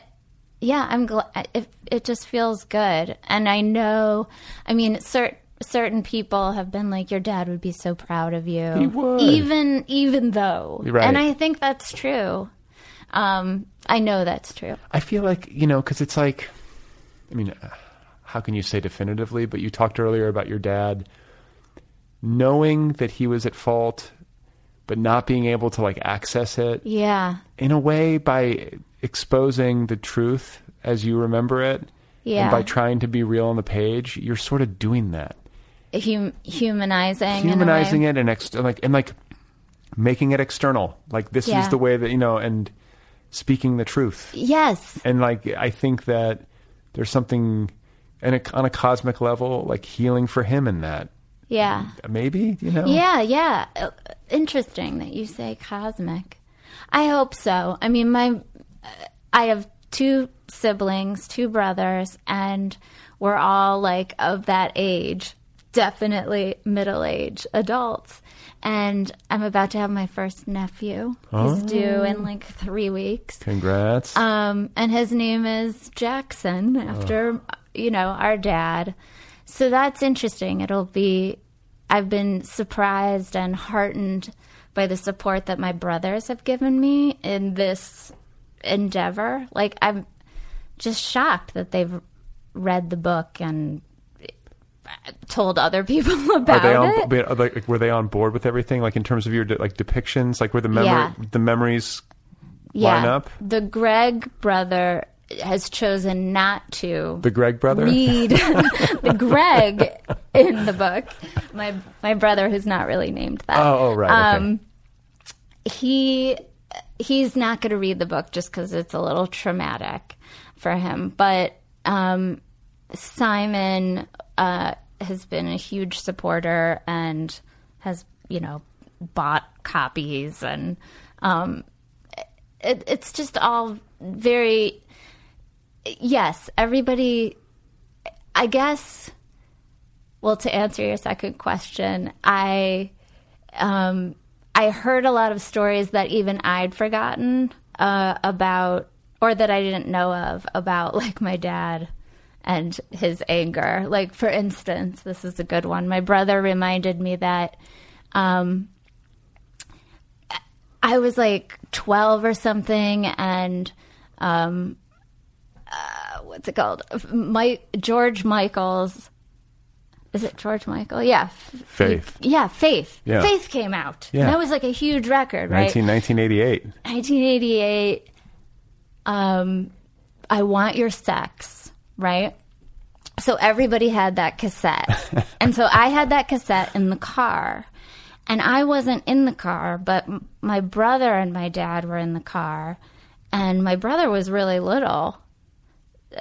yeah, I'm glad. It, it just feels good, and I know. I mean, certain certain people have been like, "Your dad would be so proud of you," He would. even even though, Right. and I think that's true. Um, I know that's true. I feel like you know because it's like, I mean, how can you say definitively? But you talked earlier about your dad knowing that he was at fault, but not being able to like access it Yeah, in a way by exposing the truth as you remember it, yeah. and by trying to be real on the page. You're sort of doing that, hum- humanizing, humanizing in a way. it and ex- like and like making it external. Like this Yeah. is the way that you know, and speaking the truth. Yes, and like I think that there's something and a, on a cosmic level like healing for him in that yeah, maybe you know yeah, yeah. Uh, Interesting that you say cosmic. I hope so. I mean, my uh, I have two siblings, two brothers, and we're all like of that age, definitely middle age adults. And I'm about to have my first nephew. He's due in like three weeks. congrats Um, and his name is Jackson after, you know, our dad. So that's interesting. It'll be, I've been surprised and heartened by the support that my brothers have given me in this endeavor. Like, I'm just shocked that they've read the book and told other people [laughs] are about they on it. are they- like, were they on board with everything like in terms of your like depictions like were the memory Yeah. the memories yeah. line up? The Greg brother has chosen not to the greg brother read [laughs] [laughs] the Greg in the book. My my brother, who's not really named that. Oh, oh, right, okay. Um, he he's not going to read the book just because it's a little traumatic for him. But um, Simon uh, has been a huge supporter and has you know bought copies and um, it, it's just all very yes everybody i guess well to answer your second question i um i heard a lot of stories that even i'd forgotten uh about or that I didn't know of about [laughs] like my dad and his anger. Like for instance, this is a good one. My brother reminded me that um I was like 12 or something and um uh, what's it called? Mike George Michael's is it George Michael? Yeah. Faith. Yeah, Faith. Yeah. Faith came out. Yeah. That was like a huge record, right? 19, 1988. 1988 um i want your sex right? So everybody had that cassette. [laughs] And so i had that cassette in the car. And i wasn't in the car but m- my brother and my dad were in the car. And my brother was really little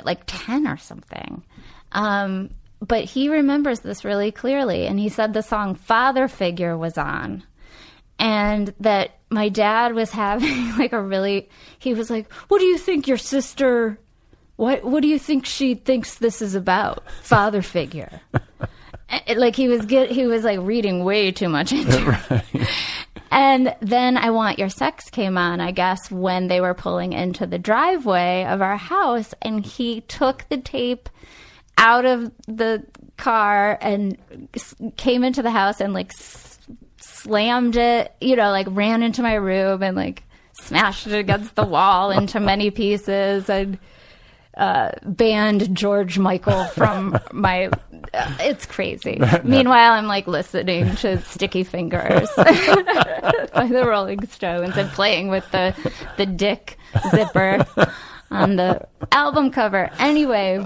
like 10 or something. Um but he remembers this really clearly. And he said the song father figure was on. And that my dad was [laughs] having like a really he was like what do you think your sister what what do you think she thinks this is about? Father figure. And, [laughs] eh, like he was get he was like reading way too much into it. [laughs] and then i want your sex came on i guess when they were pulling into the driveway of our house and he took the tape out of the car and s- came into the house and like s- slammed it, you know, like ran into my room and like smashed it against the wall into many pieces and uh, banned George Michael from [laughs] my. Uh, it's crazy. [laughs] Meanwhile, I'm like listening to Sticky Fingers [laughs] by the Rolling Stones and playing with the the dick zipper on the album cover. Anyway,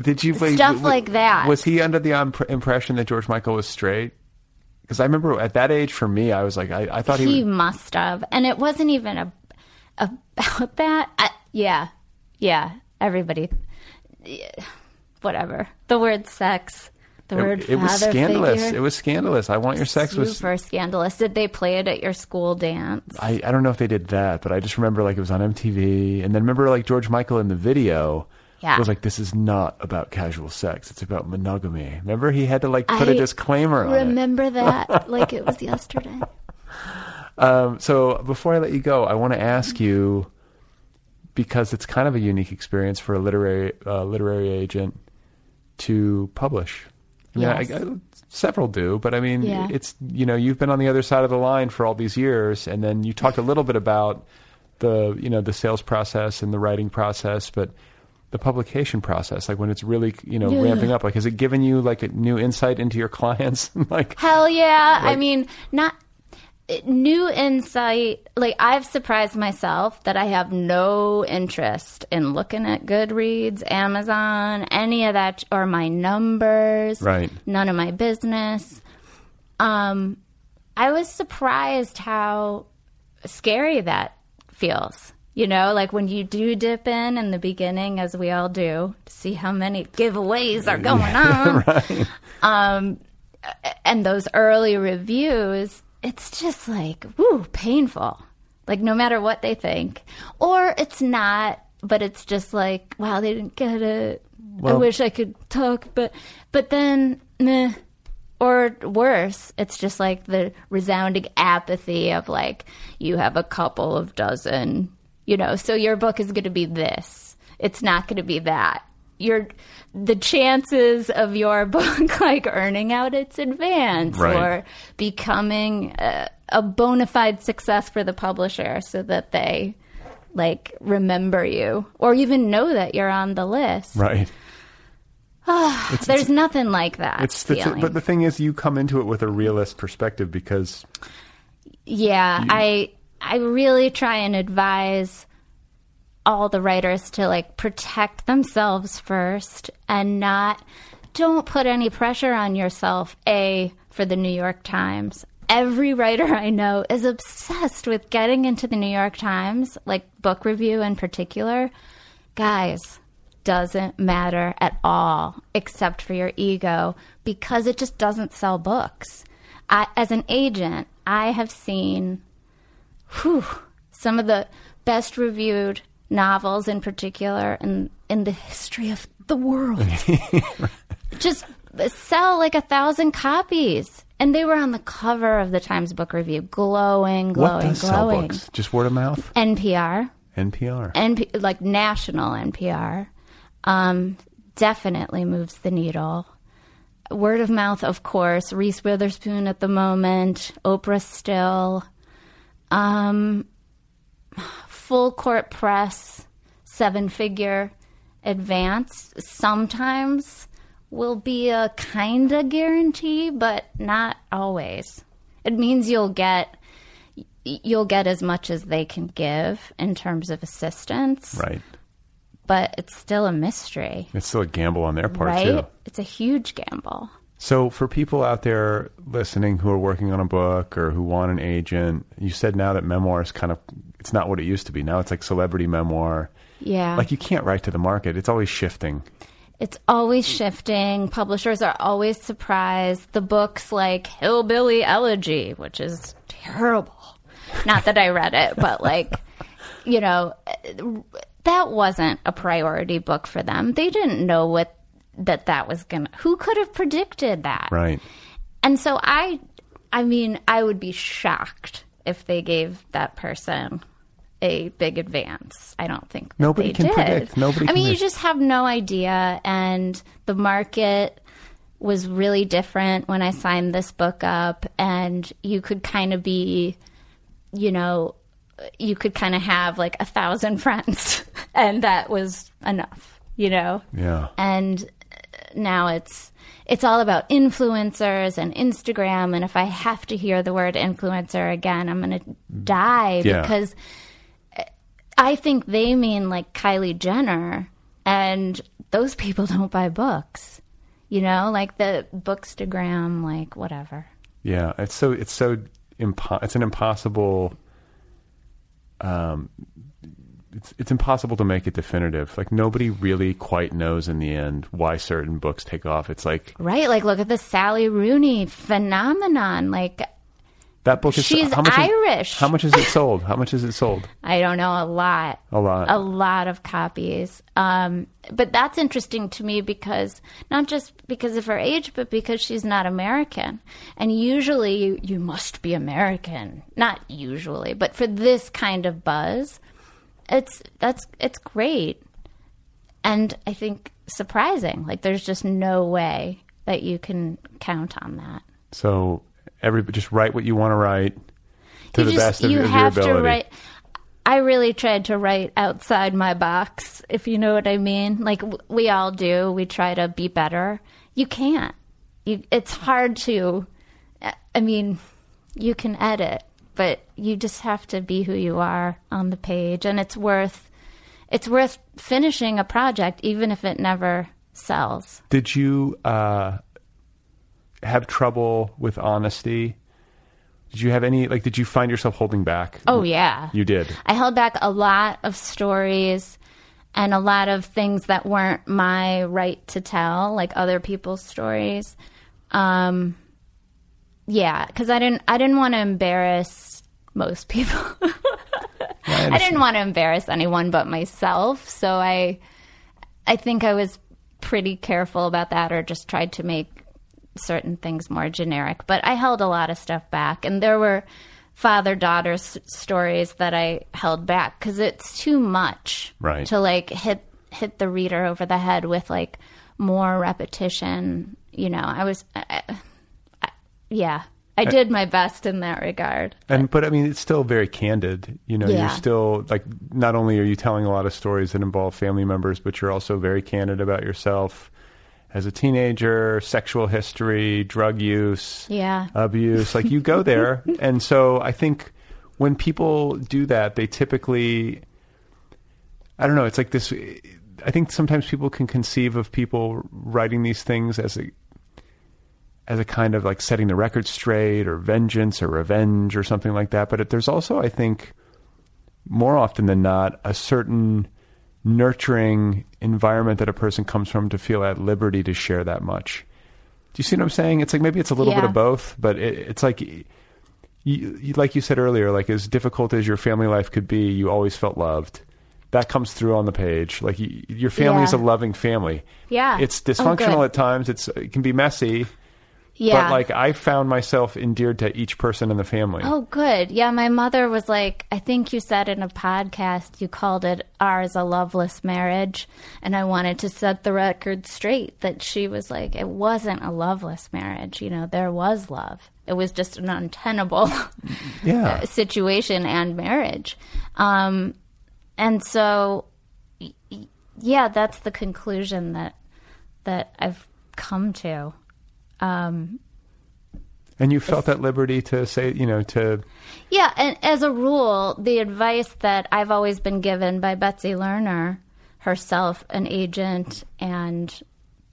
Did you Stuff w- like that. Was he under the imp- impression that George Michael was straight? Because I remember at that age, for me, I was like, I, I thought he, he was. must have, and it wasn't even a, about that. I, yeah, yeah. Everybody, whatever. The word sex, the word It, it was scandalous. figure, It was scandalous. I want your sex was. super scandalous. Did they play it at your school dance? I, I don't know if they did that, but I just remember like it was on MTV, and then remember like George Michael in the video. Yeah. Was like this is not about casual sex; it's about monogamy. Remember, he had to like put a I disclaimer on it. Remember that [laughs] like it was yesterday. Um, so before I let you go, I want to ask you because it's kind of a unique experience for a literary uh, literary agent to publish. I mean. I, I, several do, but I mean, Yeah. it's you know you've been on the other side of the line for all these years, and then you talked a [laughs] little bit about the you know the sales process and the writing process, but the publication process, like when it's really you know Yeah. ramping up, like has it given you like a new insight into your [laughs] clients? [laughs] like Hell yeah. I mean, not new insight. Like, I've surprised myself that I have no interest in looking at Goodreads, Amazon, any of that, or my numbers. Right. None of my business. Um, I was surprised how scary that feels. You know, like when you do dip in in the beginning, as we all do, to see how many giveaways are [laughs] going on Um, and those early reviews, it's just like, woo, painful. Like no matter what they think, or it's not, but it's just like, wow, they didn't get it. I wish I could talk, but but then, meh. Or worse, it's just like the resounding apathy of like, you have a couple of dozen, you know, so your book is going to be this. It's not going to be that. Your the chances of your [laughs] book like earning out its advance Right. or becoming a, a bona fide success for the publisher so that they like remember you or even know that you're on the list. right. [sighs] oh There's nothing like that. It's the but the thing is, you come into it with a realist perspective because Yeah, I I really try and advise all the writers to like protect themselves first and not don't put any pressure on yourself a for the New York Times. Every writer I know is obsessed with getting into the New York Times, like book review in particular. Guys, doesn't matter at all except for your ego because it just doesn't sell books. I, as an agent, I have seen whew, some of the best reviewed novels in particular in, in the history of the world. [laughs] just sell like a thousand copies. And they were on the cover of the Times Book Review, glowing, glowing, what does sell glowing. books? Just word of mouth. NPR. NPR. NP, like national NPR, um, definitely moves the needle. Word of mouth, of course. Reese Witherspoon at the moment. Oprah still. Um, full court press, seven figure advance. Sometimes will be a kind of guarantee, but not always. It means you'll get you'll get as much as they can give in terms of assistance, Right. but it's still a mystery, It's still a gamble on their part right? too. It's a huge gamble. So for people out there listening who are working on a book or who want an agent, you said now that memoir is kind of it's not what it used to be. Now it's like celebrity memoir. Yeah. Like you can't write to the market. It's always shifting. It's always shifting. Publishers are always surprised. The books like Hillbilly Elegy, which is terrible. Not that I read it, but like, you know, that wasn't a priority book for them. They didn't know what that that was going to Who could have predicted that? Right. And so I I mean, I would be shocked if they gave that person a big advance. I don't think Nobody can did. predict. Nobody I mean, you just have no idea and the market was really different when I signed this book up and you could kind of be you know, you could kind of have like a thousand [laughs] friends and that was enough, you know? Yeah. and now it's it's all about influencers and Instagram and if I have to hear the word influencer again I'm going to die Yeah. because I think they mean like Kylie Jenner and those people [laughs] don't buy books. You know, like the bookstagram like whatever. Yeah, it's so it's so impo- it's an impossible um it's it's impossible to make it definitive. Like nobody really quite knows in the end why certain books take off. It's like Right? Like look at the Sally Rooney phenomenon. Like that book is She's how much is- Irish. how much is it sold? How much is it sold? [laughs] I don't know, a lot. A lot. A lot of copies. Um, but that's interesting to me because not just because of her age, but because she's not American. And usually you, you must be American. Not usually, but for this kind of buzz, it's that's it's great. And I think surprising. Like there's just no way that you can count on that. So every just write what you want to write to you the just best of, you of your have ability. to write i really tried to write outside my box if you know what i mean like w- we all do we try to be better you can't you, it's hard to i mean you can edit but you just have to be who you are on the page and it's worth it's worth finishing a project even if it never sells Did you uh, have trouble with honesty? Did you have any like? Did you find yourself holding back? oh yeah you did. I held back a lot of stories and a lot of things that weren't my right to tell, like other people's stories. Um, yeah, because I didn't, I didn't want to embarrass most people. [laughs] I didn't want to embarrass anyone but myself, so I, I think I was pretty careful about that, or just tried to make certain things more generic. But I held a lot of stuff back, and there were father daughter s- stories that I held back because it's too much Right. to like hit hit the reader over the head with like more repetition. You know, I was, I, I, yeah, I uh, did my best in that regard. And but I mean, it's still very candid. You know, Yeah. you're still like not only are you telling a lot of stories that involve family members, but you're also very candid about yourself as a teenager, sexual history, drug use, Yeah. abuse. Like you go there, [laughs] and so I think when people do that, they typically, I don't know. It's like this. I think sometimes people can conceive of people writing these things as a as a kind of like setting the record straight or vengeance or revenge or something like that. But it, there's also, I think, more often than not, a certain nurturing environment that a person comes from to feel at liberty to share that much. Do you see what I'm saying? It's like maybe it's a little bit of both, but it, it's like, you, you, like you said earlier, like as difficult as your family life could be, you always felt loved. That comes through on the page. Like you, your family is a loving family. Yeah. It's Oh, dysfunctional good. at times. It's it can be messy, Yeah. But like I found myself endeared to each person in the family. Oh, good. Yeah, my mother was like, I think you said in a podcast, you called it ours a loveless marriage. And I wanted to set the record straight that she was like, it wasn't a loveless marriage. You know, there was love. It was just an untenable [laughs] yeah. [laughs] situation and marriage. Um, and so, yeah, that's the conclusion that that I've come to. Um, And you felt that liberty to say, you know, to Yeah, and as a rule, the advice that I've always been given by Betsy Lerner, herself an agent and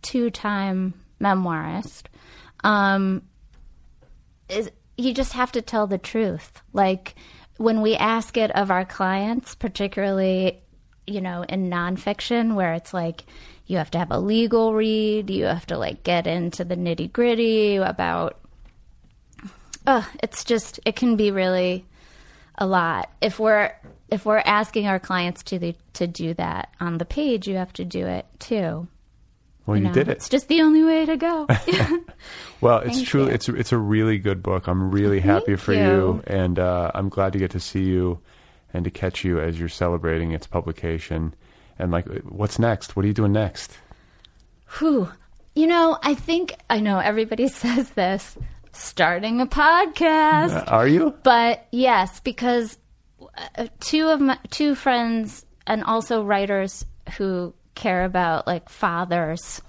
two-time memoirist, um, is you just have to tell the truth. Like when we ask it of our clients, particularly, you know, in nonfiction, where it's like you have to have a legal read, you have to like get into the nitty gritty about uh, it's just it can be really a lot. If we're if we're asking our clients to the, to do that on the page, you have to do it too. well, you, know? did it. It's just the only way to go. [laughs] Well, it's true. It's it's a really good book. I'm really happy Thank for you. you, and uh, I'm glad to get to see you and to catch you as you're celebrating its publication. And like, what's next? What are you doing next? Whew. You know, I think I know everybody [laughs] says this. Starting a podcast. Uh, are you? But yes, because uh, two of my two friends and also writers who care about like fathers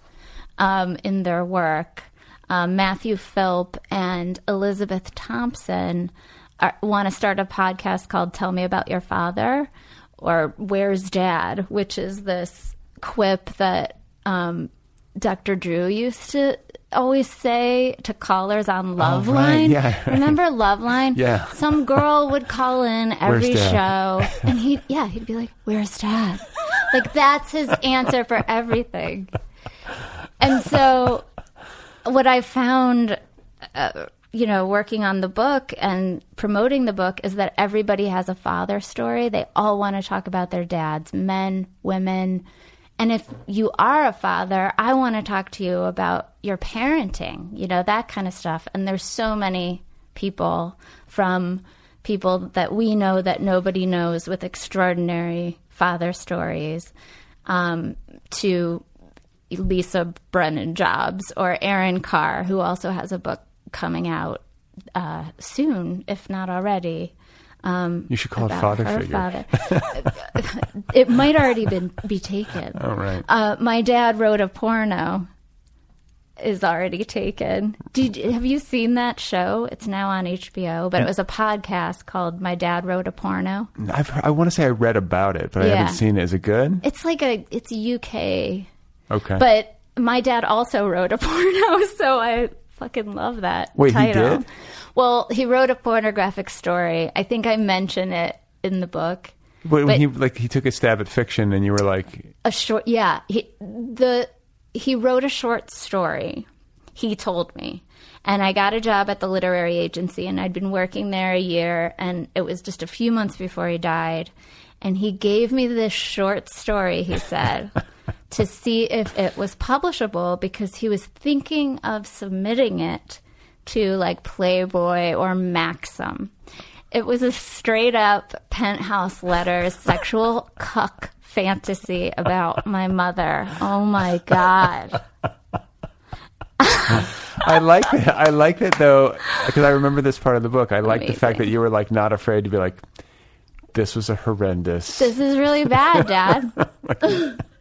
um, in their work, um, Matthew Philp and Elizabeth Thompson, want to start a podcast called "Tell Me About Your Father" or "Where's Dad," which is this quip that um, Dr. Drew used to always say to callers on Loveline. Oh, right. Yeah. [laughs] Remember Loveline? Yeah. Some girl would call in [laughs] every show and he yeah, he'd be like, Where's dad? Like that's his answer for everything. And so what I found uh, you know, working on the book and promoting the book is that everybody has a father story. They all want to talk about their dads, men, women. And if you are a father, I want to talk to you about your parenting, you know, that kind of stuff. And there's so many people from people that we know that nobody knows with extraordinary father stories um, to Lisa Brennan Jobs or Erin Carr, who also has a book coming out uh, soon, if not already. Um, You should call it Father Figure. father. [laughs] it might already been be taken. All right. Uh, my dad wrote a porno. Is already taken. Did have you seen that show? It's now on HBO, but it was a podcast called "My Dad Wrote a Porno." I've I want to say I read about it, but I haven't seen it. Is it good? It's like a it's UK Okay. But my dad also wrote a [laughs] porno, so I fucking love that Wait, he title. did? Well, he wrote a pornographic story. I think I mention it in the book. But when but- he like he took a stab at fiction, and you were like, A short, yeah. He the he wrote a short story. He told me, and I got a job at the literary agency, and I'd been working there a year, and it was just a few months before he died, and he gave me this short story. He said. [laughs] [laughs] to see if it was publishable because he was thinking of submitting it to like Playboy or Maxim. It was a straight up penthouse letter sexual [laughs] cuck fantasy about my mother. Oh my god. I like that. I like that though, because I remember this part of the book. I like the fact that you were like not afraid to be like, this was a horrendous. This is really bad, dad. [laughs]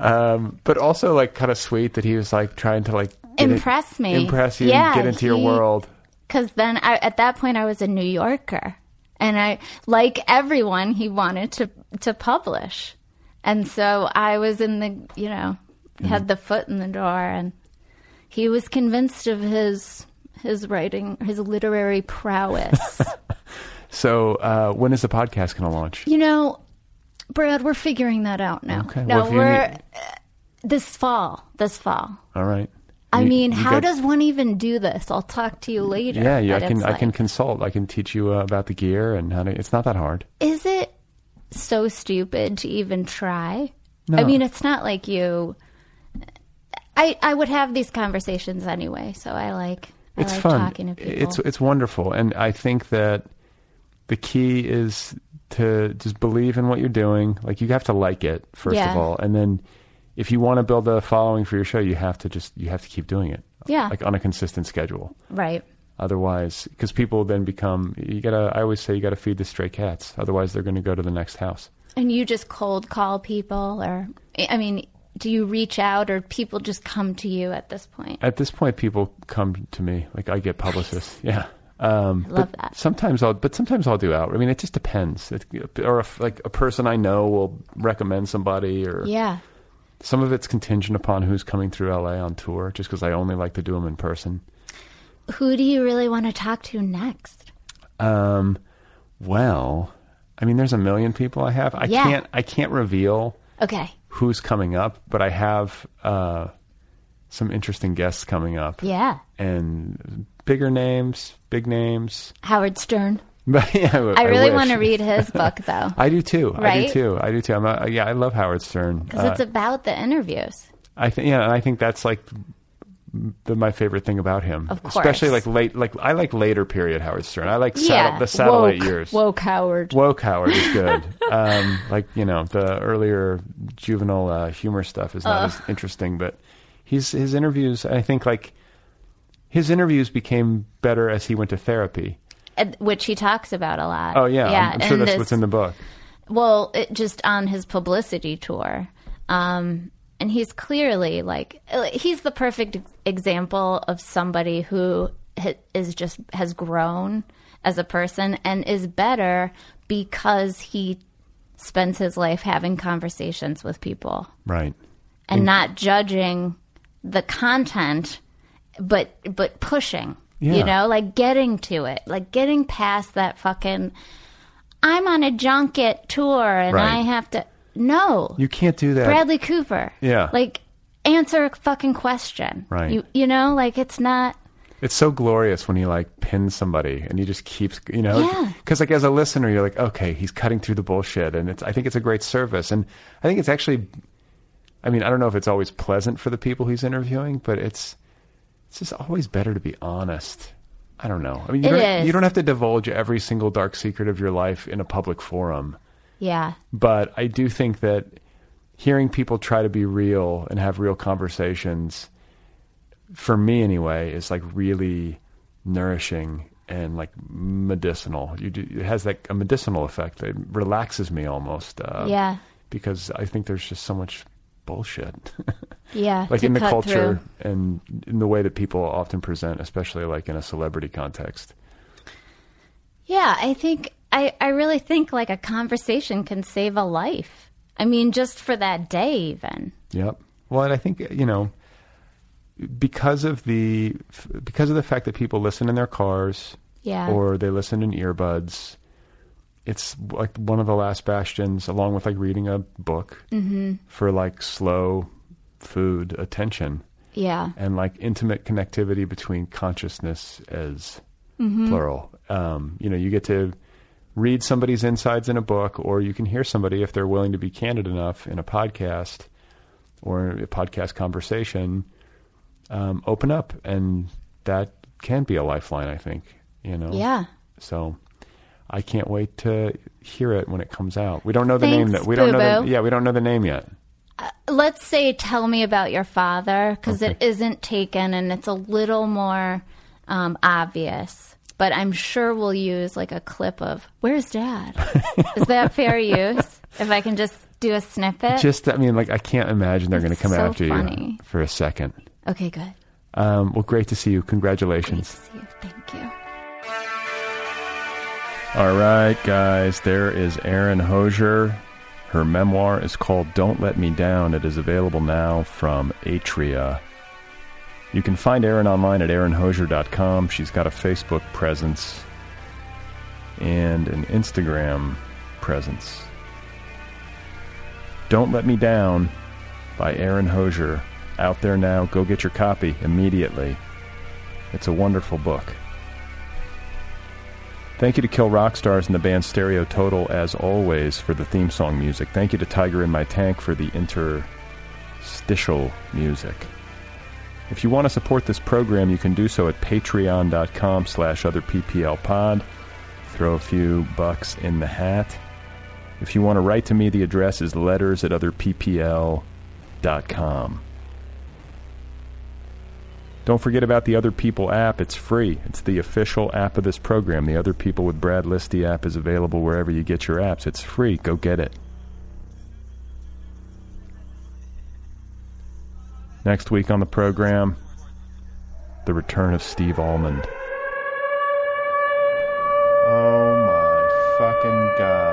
Um, but also like kind of sweet that he was like trying to like Impress in- me. impress you, Yeah, get into your world. Because then I, at that point I was a New Yorker, and I, like everyone, he wanted to to publish, and so I was in the, you know, had the foot in the door, and he was convinced of his his writing, his literary prowess. [laughs] So uh, when is the podcast going to launch? you know, Brad, we're figuring that out now. Okay, No, well, we're need- uh, this fall. This fall. All right. I You- mean, you how got- does one even do this? I'll talk to you later. Yeah, yeah. I can it's I can consult. I can teach you uh, about the gear and how to. It's not that hard. Is it so stupid to even try? No. I mean, it's not like you. I, I would have these conversations anyway, so I like I it's like fun. talking to people. It's it's wonderful, and I think that the key is to just believe in what you're doing. Like you have to like it first Yeah. of all, and then if you want to build a following for your show, you have to just you have to keep doing it. Yeah. like on a consistent schedule. right. Otherwise, because people then become you gotta. I always say you gotta feed the stray cats. Otherwise, they're going to go to the next house. And you just cold call people, or I mean, do you reach out, or people just come to you at this point? At this point, people come to me. Like I get publicists. Yeah. Um, love that. Sometimes I'll, but sometimes I'll do out. I mean, it just depends. It, or if like a person I know will recommend somebody, or Yeah. some of it's contingent upon who's coming through LA on tour. Just because I only like to do them in person. Who do you really want to talk to next? Um, well, I mean, there's a million people I have. I Yeah. can't. I can't reveal Okay. who's coming up, but I have uh, some interesting guests coming up. Yeah. and bigger names, big names. Howard Stern. But [laughs] yeah, I really wish. want to read his [laughs] book though, I do too. I do too. I do too. I'm a, yeah, I love Howard Stern. because Uh, it's about the interviews. I think yeah, and I think that's like the, my favorite thing about him. Of course. especially like late. Like I like later period Howard Stern. I like satel- yeah. the satellite woke, years. Woke Howard. Woke Howard is good. [laughs] um, like you know the earlier juvenile uh, humor stuff is not as interesting, but he's his interviews. I think like his interviews became better as he went to therapy. Which he talks about a lot. Oh yeah, I'm, I'm sure and that's this- what's in the book. Well, it, just on his publicity tour. Um, and he's clearly like, he's the perfect example of somebody who is just, has grown as a person and is better because he spends his life having conversations with people Right. and not judging the content, but, but pushing, Yeah. you know, like getting to it, like getting past that fucking, I'm on a junket tour and Right. I have to. No, You can't do that. Bradley Cooper. Yeah. like answer a fucking question. Right. You you know, like it's not. It's so glorious when he like pins somebody and he just keeps, you know, Yeah. because like as a listener, you're like, okay, he's cutting through the bullshit, and it's. I think it's a great service, and I think it's actually. I mean, I don't know if it's always pleasant for the people he's interviewing, but it's. It's just always better to be honest. I don't know. I mean, you It don't, is. you don't have to divulge every single dark secret of your life in a public forum. Yeah, but I do think that hearing people try to be real and have real conversations, for me anyway, is like really nourishing and like medicinal. You do, it has like a medicinal effect. It relaxes me almost. Uh, Yeah. Because I think there's just so much bullshit. yeah. [laughs] like in the culture through. and in the way that people often present, especially like in a celebrity context. Yeah, I think I I really think like a conversation can save a life. I mean, just for that day, even. Yep. Well, and I think you know because of the because of the fact that people listen in their cars Yeah. or they listen in earbuds, it's like one of the last bastions, along with like reading a book Mm-hmm. for like slow food attention Yeah. and like intimate connectivity between consciousness as Mm-hmm. plural. Um, you know, you get to read somebody's insides in a book, or you can hear somebody if they're willing to be candid enough in a podcast or a podcast conversation. Um, open up, and that can be a lifeline. I think you know. Yeah. So. I can't wait to hear it when it comes out. We don't know the name that we don't know. The, yeah, we don't know the name yet. Let's say, tell me about your father, because it Okay. isn't taken and it's a little more um, obvious. But I'm sure we'll use like a clip of "Where's Dad." [laughs] Is that fair use? If I can just do a snippet. Just, I mean, like I can't imagine they're going to come so after you for a second. okay, good. Um, well, great to see you. Great to Congratulations. see you. Thank you. All right, guys, there is Erin Hosier. Her memoir is called Don't Let Me Down. It is available now from Atria. You can find Erin online at erinhosier.com. She's got a Facebook presence and an Instagram presence. Don't Let Me Down by Erin Hosier. Out there now. Go get your copy immediately. It's a wonderful book. Thank you to Kill Rock Stars and the band Stereo Total, as always, for the theme song music. Thank you to Tiger in My Tank for the interstitial music. If you want to support this program, you can do so at patreon.com slash otherpplpod. Throw a few bucks in the hat. If you want to write to me, the address is letters at otherppl.com. Don't forget about the Other People app. It's free. It's the official app of this program. The Other People with Brad Listi app is available wherever you get your apps. It's free. Go get it. Next week on the program, the return of Steve Almond. Oh my fucking god.